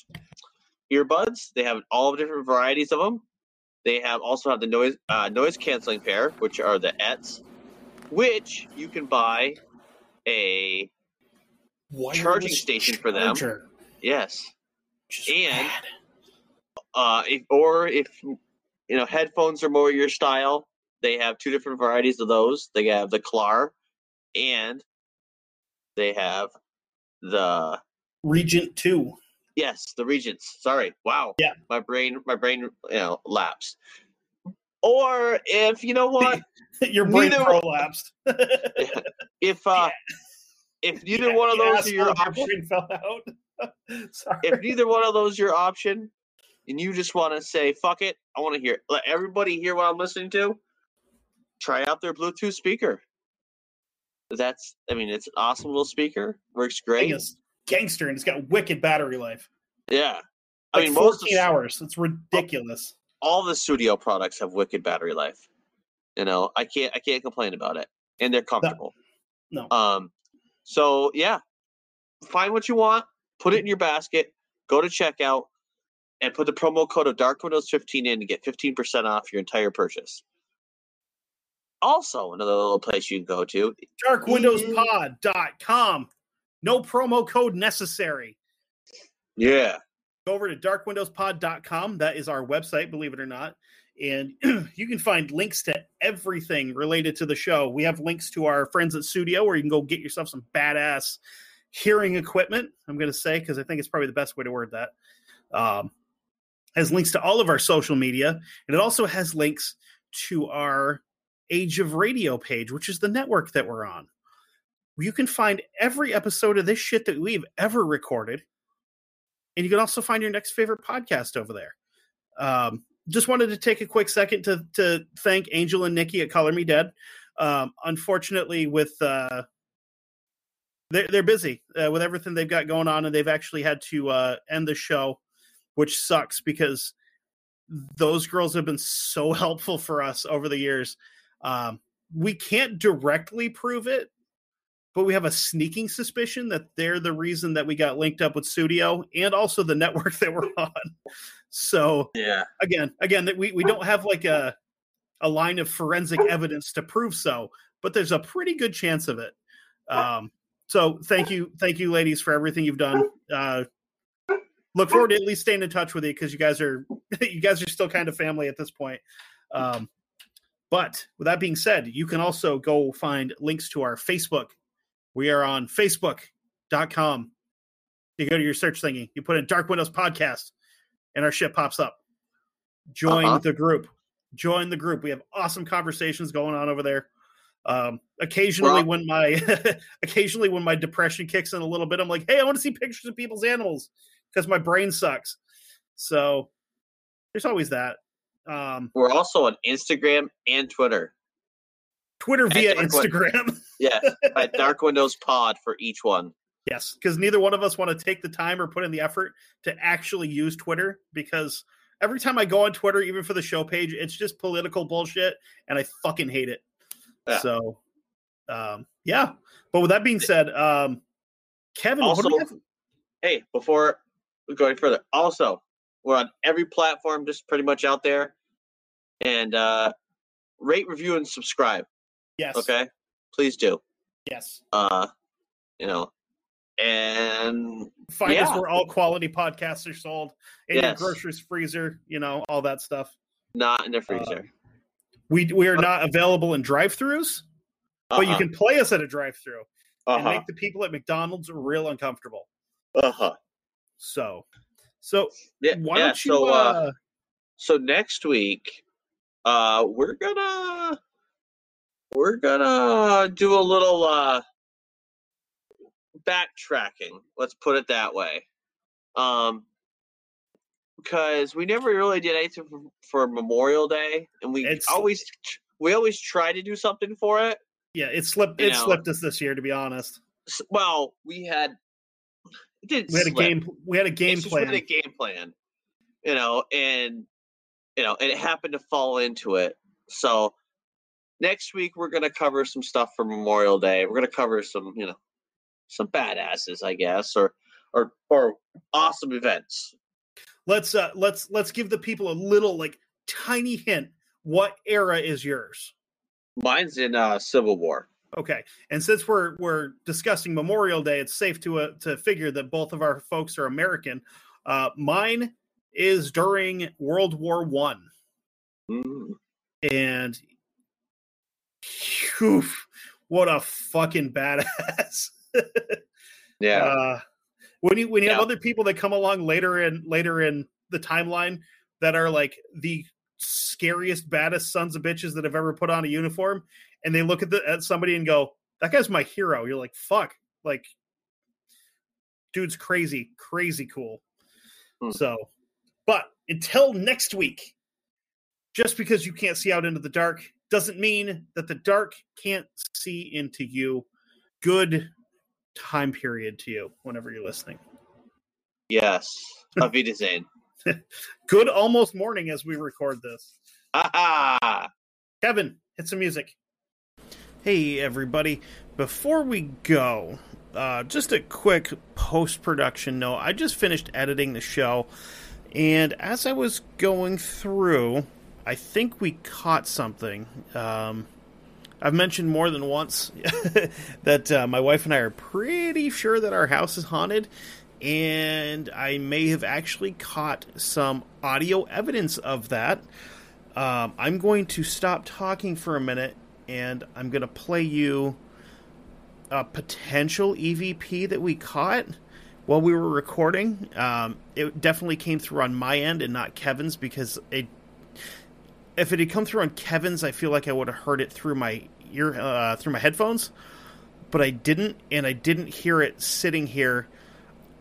earbuds. They have all different varieties of them. They have also have the noise uh, noise canceling pair, which are the ETS, which you can buy a charging station for them. Yes, Just And- uh, if, or if you know headphones are more your style, they have two different varieties of those. They have the Klar, and they have the Regent 2. yes, the Regents. Sorry, wow. Yeah. my brain, my brain, you know, lapsed. Or if you know what, Your brain Neither- prolapsed. if uh, if neither one of those are your option, fell out. Sorry. if neither one of those your option, and you just want to say fuck it, I want to hear let everybody hear what I'm listening to. Try out their Bluetooth speaker. That's I mean it's an awesome little speaker. Works great. is gangster and it's got wicked battery life. Yeah. I Like mean most of 14 hours. It's ridiculous. all the studio products have wicked battery life. You know, I can't I can't complain about it. And they're comfortable. No. Um so yeah. Find what you want, put it in your basket, go to checkout, and put the promo code of Dark Windows 15 in to get 15% off your entire purchase. Also, another little place you can go to. darkwindowspod.com. No promo code necessary. Yeah. Go over to darkwindowspod.com. That is our website, believe it or not. And you can find links to everything related to the show. We have links to our friends at Studio where you can go get yourself some badass hearing equipment. I'm going to say, because I think it's probably the best way to word that. Um, has links to all of our social media. And it also has links to our Age of Radio page, which is the network that we're on. You can find every episode of this shit that we've ever recorded. And you can also find your next favorite podcast over there. Um, just wanted to take a quick second to to thank Angel and Nikki at Color Me Dead. Um, unfortunately, with uh, they're they're busy uh, with everything they've got going on, and they've actually had to uh, end the show, which sucks because those girls have been so helpful for us over the years. Um, we can't directly prove it, but we have a sneaking suspicion that they're the reason that we got linked up with Studio and also the network that we're on. So Yeah. again, again, that we, we don't have like a a line of forensic evidence to prove so, but there's a pretty good chance of it. Um, so thank you, thank you, ladies, for everything you've done. Uh, look forward to at least staying in touch with you because you guys are you guys are still kind of family at this point. Um, but with that being said, you can also go find links to our Facebook. We are on Facebook.com. You go to your search thingy, you put in Dark Windows Podcast, and our shit pops up. Join Uh-huh. the group. Join the group. We have awesome conversations going on over there. Um, occasionally, Well- when my occasionally when my depression kicks in a little bit, I'm like, "Hey, I want to see pictures of people's animals because my brain sucks." So there's always that. Um, We're also on Instagram and Twitter. Twitter via Dark Win- Instagram. Yes, at Dark Windows Pod for each one. yes, because neither one of us want to take the time or put in the effort to actually use Twitter because every time I go on Twitter, even for the show page, it's just political bullshit, and I fucking hate it. Yeah. So, um, yeah. But with that being said, um, Kevin, what do we Also-? Hey, before we go any further, also we're on every platform, just pretty much out there, and uh, rate, review, and subscribe. Yes. Okay, please do. Yes. Uh, you know, and Find us Yeah. where all quality podcasts are sold in Yes. your groceries freezer. You know all that stuff. not in the freezer. We we are not available in drive-throughs, but you Uh-huh, can play us at a drive-through and uh-huh, make the people at McDonald's real uncomfortable. uh-huh. So, so Yeah, why yeah, don't you? so, uh, uh, so next week, uh, we're gonna we're gonna do a little uh backtracking. Let's put it that way. Um, because we never really did anything for, for Memorial Day, and we It's- always we always try to do something for it. yeah, it slipped. you It know. slipped us this year, to be honest. well, we had didn't We had a game. We had a game It's just plan. had a game plan, you know, and you know, and it happened to fall into it. So next week we're gonna cover some stuff for Memorial Day. We're gonna cover some, you know, some badasses, I guess, or or or awesome events. Let's uh let's let's give the people a little like tiny hint. What era is yours? Mine's in uh, Civil War. Okay, and since we're we're discussing Memorial Day, it's safe to uh, to figure that both of our folks are American. Uh, mine is during World War One, Mm. and phew, what a fucking badass! Yeah, Uh, when you when you have other people that come along later in later in the timeline that are like the scariest, baddest sons of bitches that have ever put on a uniform, and they look at the at somebody and go, "That guy's my hero." You're like, "Fuck!" Like, dude's crazy, crazy cool. Hmm. So, but until next week, just because you can't see out into the dark doesn't mean that the dark can't see into you. Good time period to you whenever you're listening. yes. Auf Wiedersehen. Good almost morning as we record this. Ha ha. Kevin, hit some music. Hey, everybody. Before we go, uh, just a quick post production note. I just finished editing the show, and as I was going through, I think we caught something. Um, I've mentioned more than once that uh, my wife and I are pretty sure that our house is haunted, and I may have actually caught some audio evidence of that. Um, I'm going to stop talking for a minute and I'm going to play you a potential EVP that we caught while we were recording. Um, it definitely came through on my end and not Kevin's because it. If it had come through on Kevin's, I feel like I would have heard it through my ear, uh, through my headphones, but I didn't, and I didn't hear it sitting here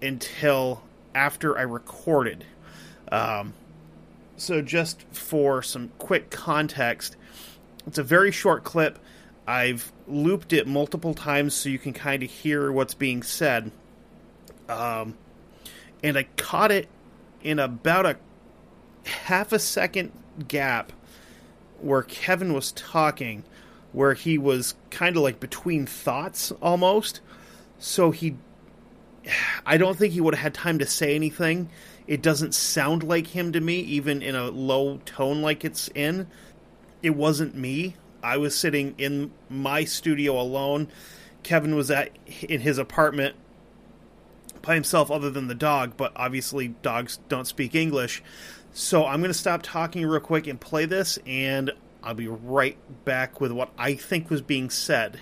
until after I recorded. Um, so, just for some quick context, it's a very short clip. I've looped it multiple times so you can kind of hear what's being said. Um, and I caught it in about a half a second gap where Kevin was talking, where he was kind of like between thoughts almost. So he I don't think he would have had time to say anything. It doesn't sound like him to me, even in a low tone like it's in. It wasn't me. I was sitting in my studio alone. Kevin was at in his apartment by himself, other than the dog. But obviously, dogs don't speak English. So I'm going to stop talking real quick and play this, and I'll be right back with what I think was being said.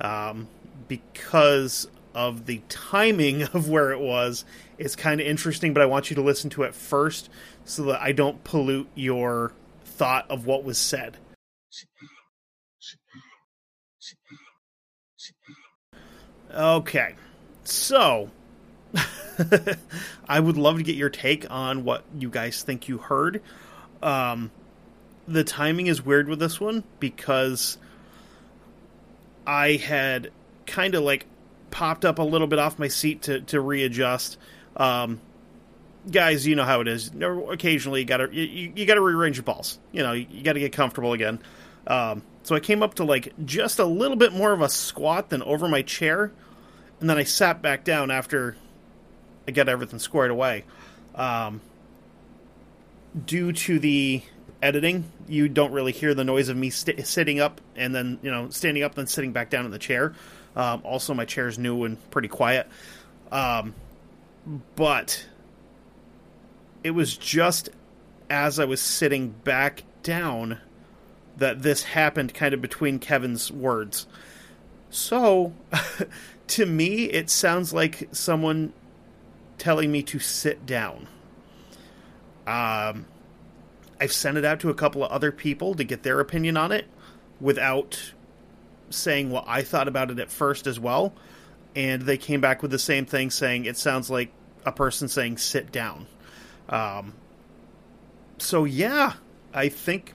Um, because of the timing of where it was, it's kind of interesting, but I want you to listen to it first so that I don't pollute your thought of what was said. Okay, so I would love to get your take on what you guys think you heard. Um, the timing is weird with this one because I had kind of like popped up a little bit off my seat to, to readjust. Um, guys, you know how it is. Occasionally, you gotta you, you gotta rearrange your balls. You know, you, gotta get comfortable again. Um, so I came up to like just a little bit more of a squat than over my chair, and then I sat back down after I got everything squared away. Um, due to the editing, you don't really hear the noise of me st- sitting up and then you know standing up, then sitting back down in the chair. Um, also, my chair's new and pretty quiet. Um, but it was just as I was sitting back down that this happened kind of between Kevin's words. So, to me, it sounds like someone telling me to sit down. Um, I've sent it out to a couple of other people to get their opinion on it without saying what I thought about it at first as well. And they came back with the same thing saying it sounds like a person saying sit down. Um, so, yeah, I think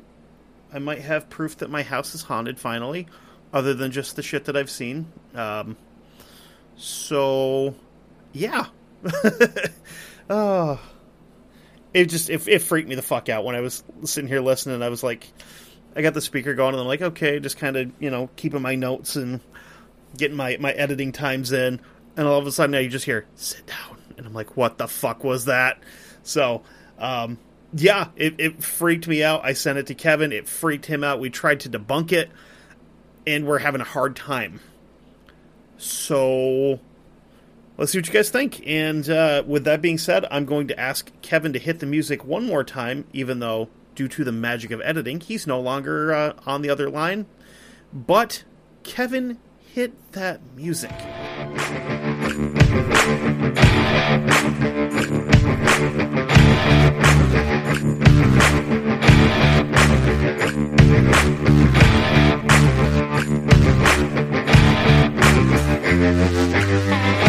I might have proof that my house is haunted finally, other than just the shit that I've seen. Um, So, yeah. oh, it just it, it freaked me the fuck out when I was sitting here listening. I was like, I got the speaker going, and I'm like, okay, just kind of you know keeping my notes and getting my my editing times in, and all of a sudden now you just hear sit down, and I'm like, what the fuck was that? So, um, yeah, it, it freaked me out. I sent it to Kevin. It freaked him out. We tried to debunk it, and we're having a hard time. So let's see what you guys think. And uh, with that being said, I'm going to ask Kevin to hit the music one more time, even though, due to the magic of editing, he's no longer uh, on the other line. But, Kevin, hit that music. Thank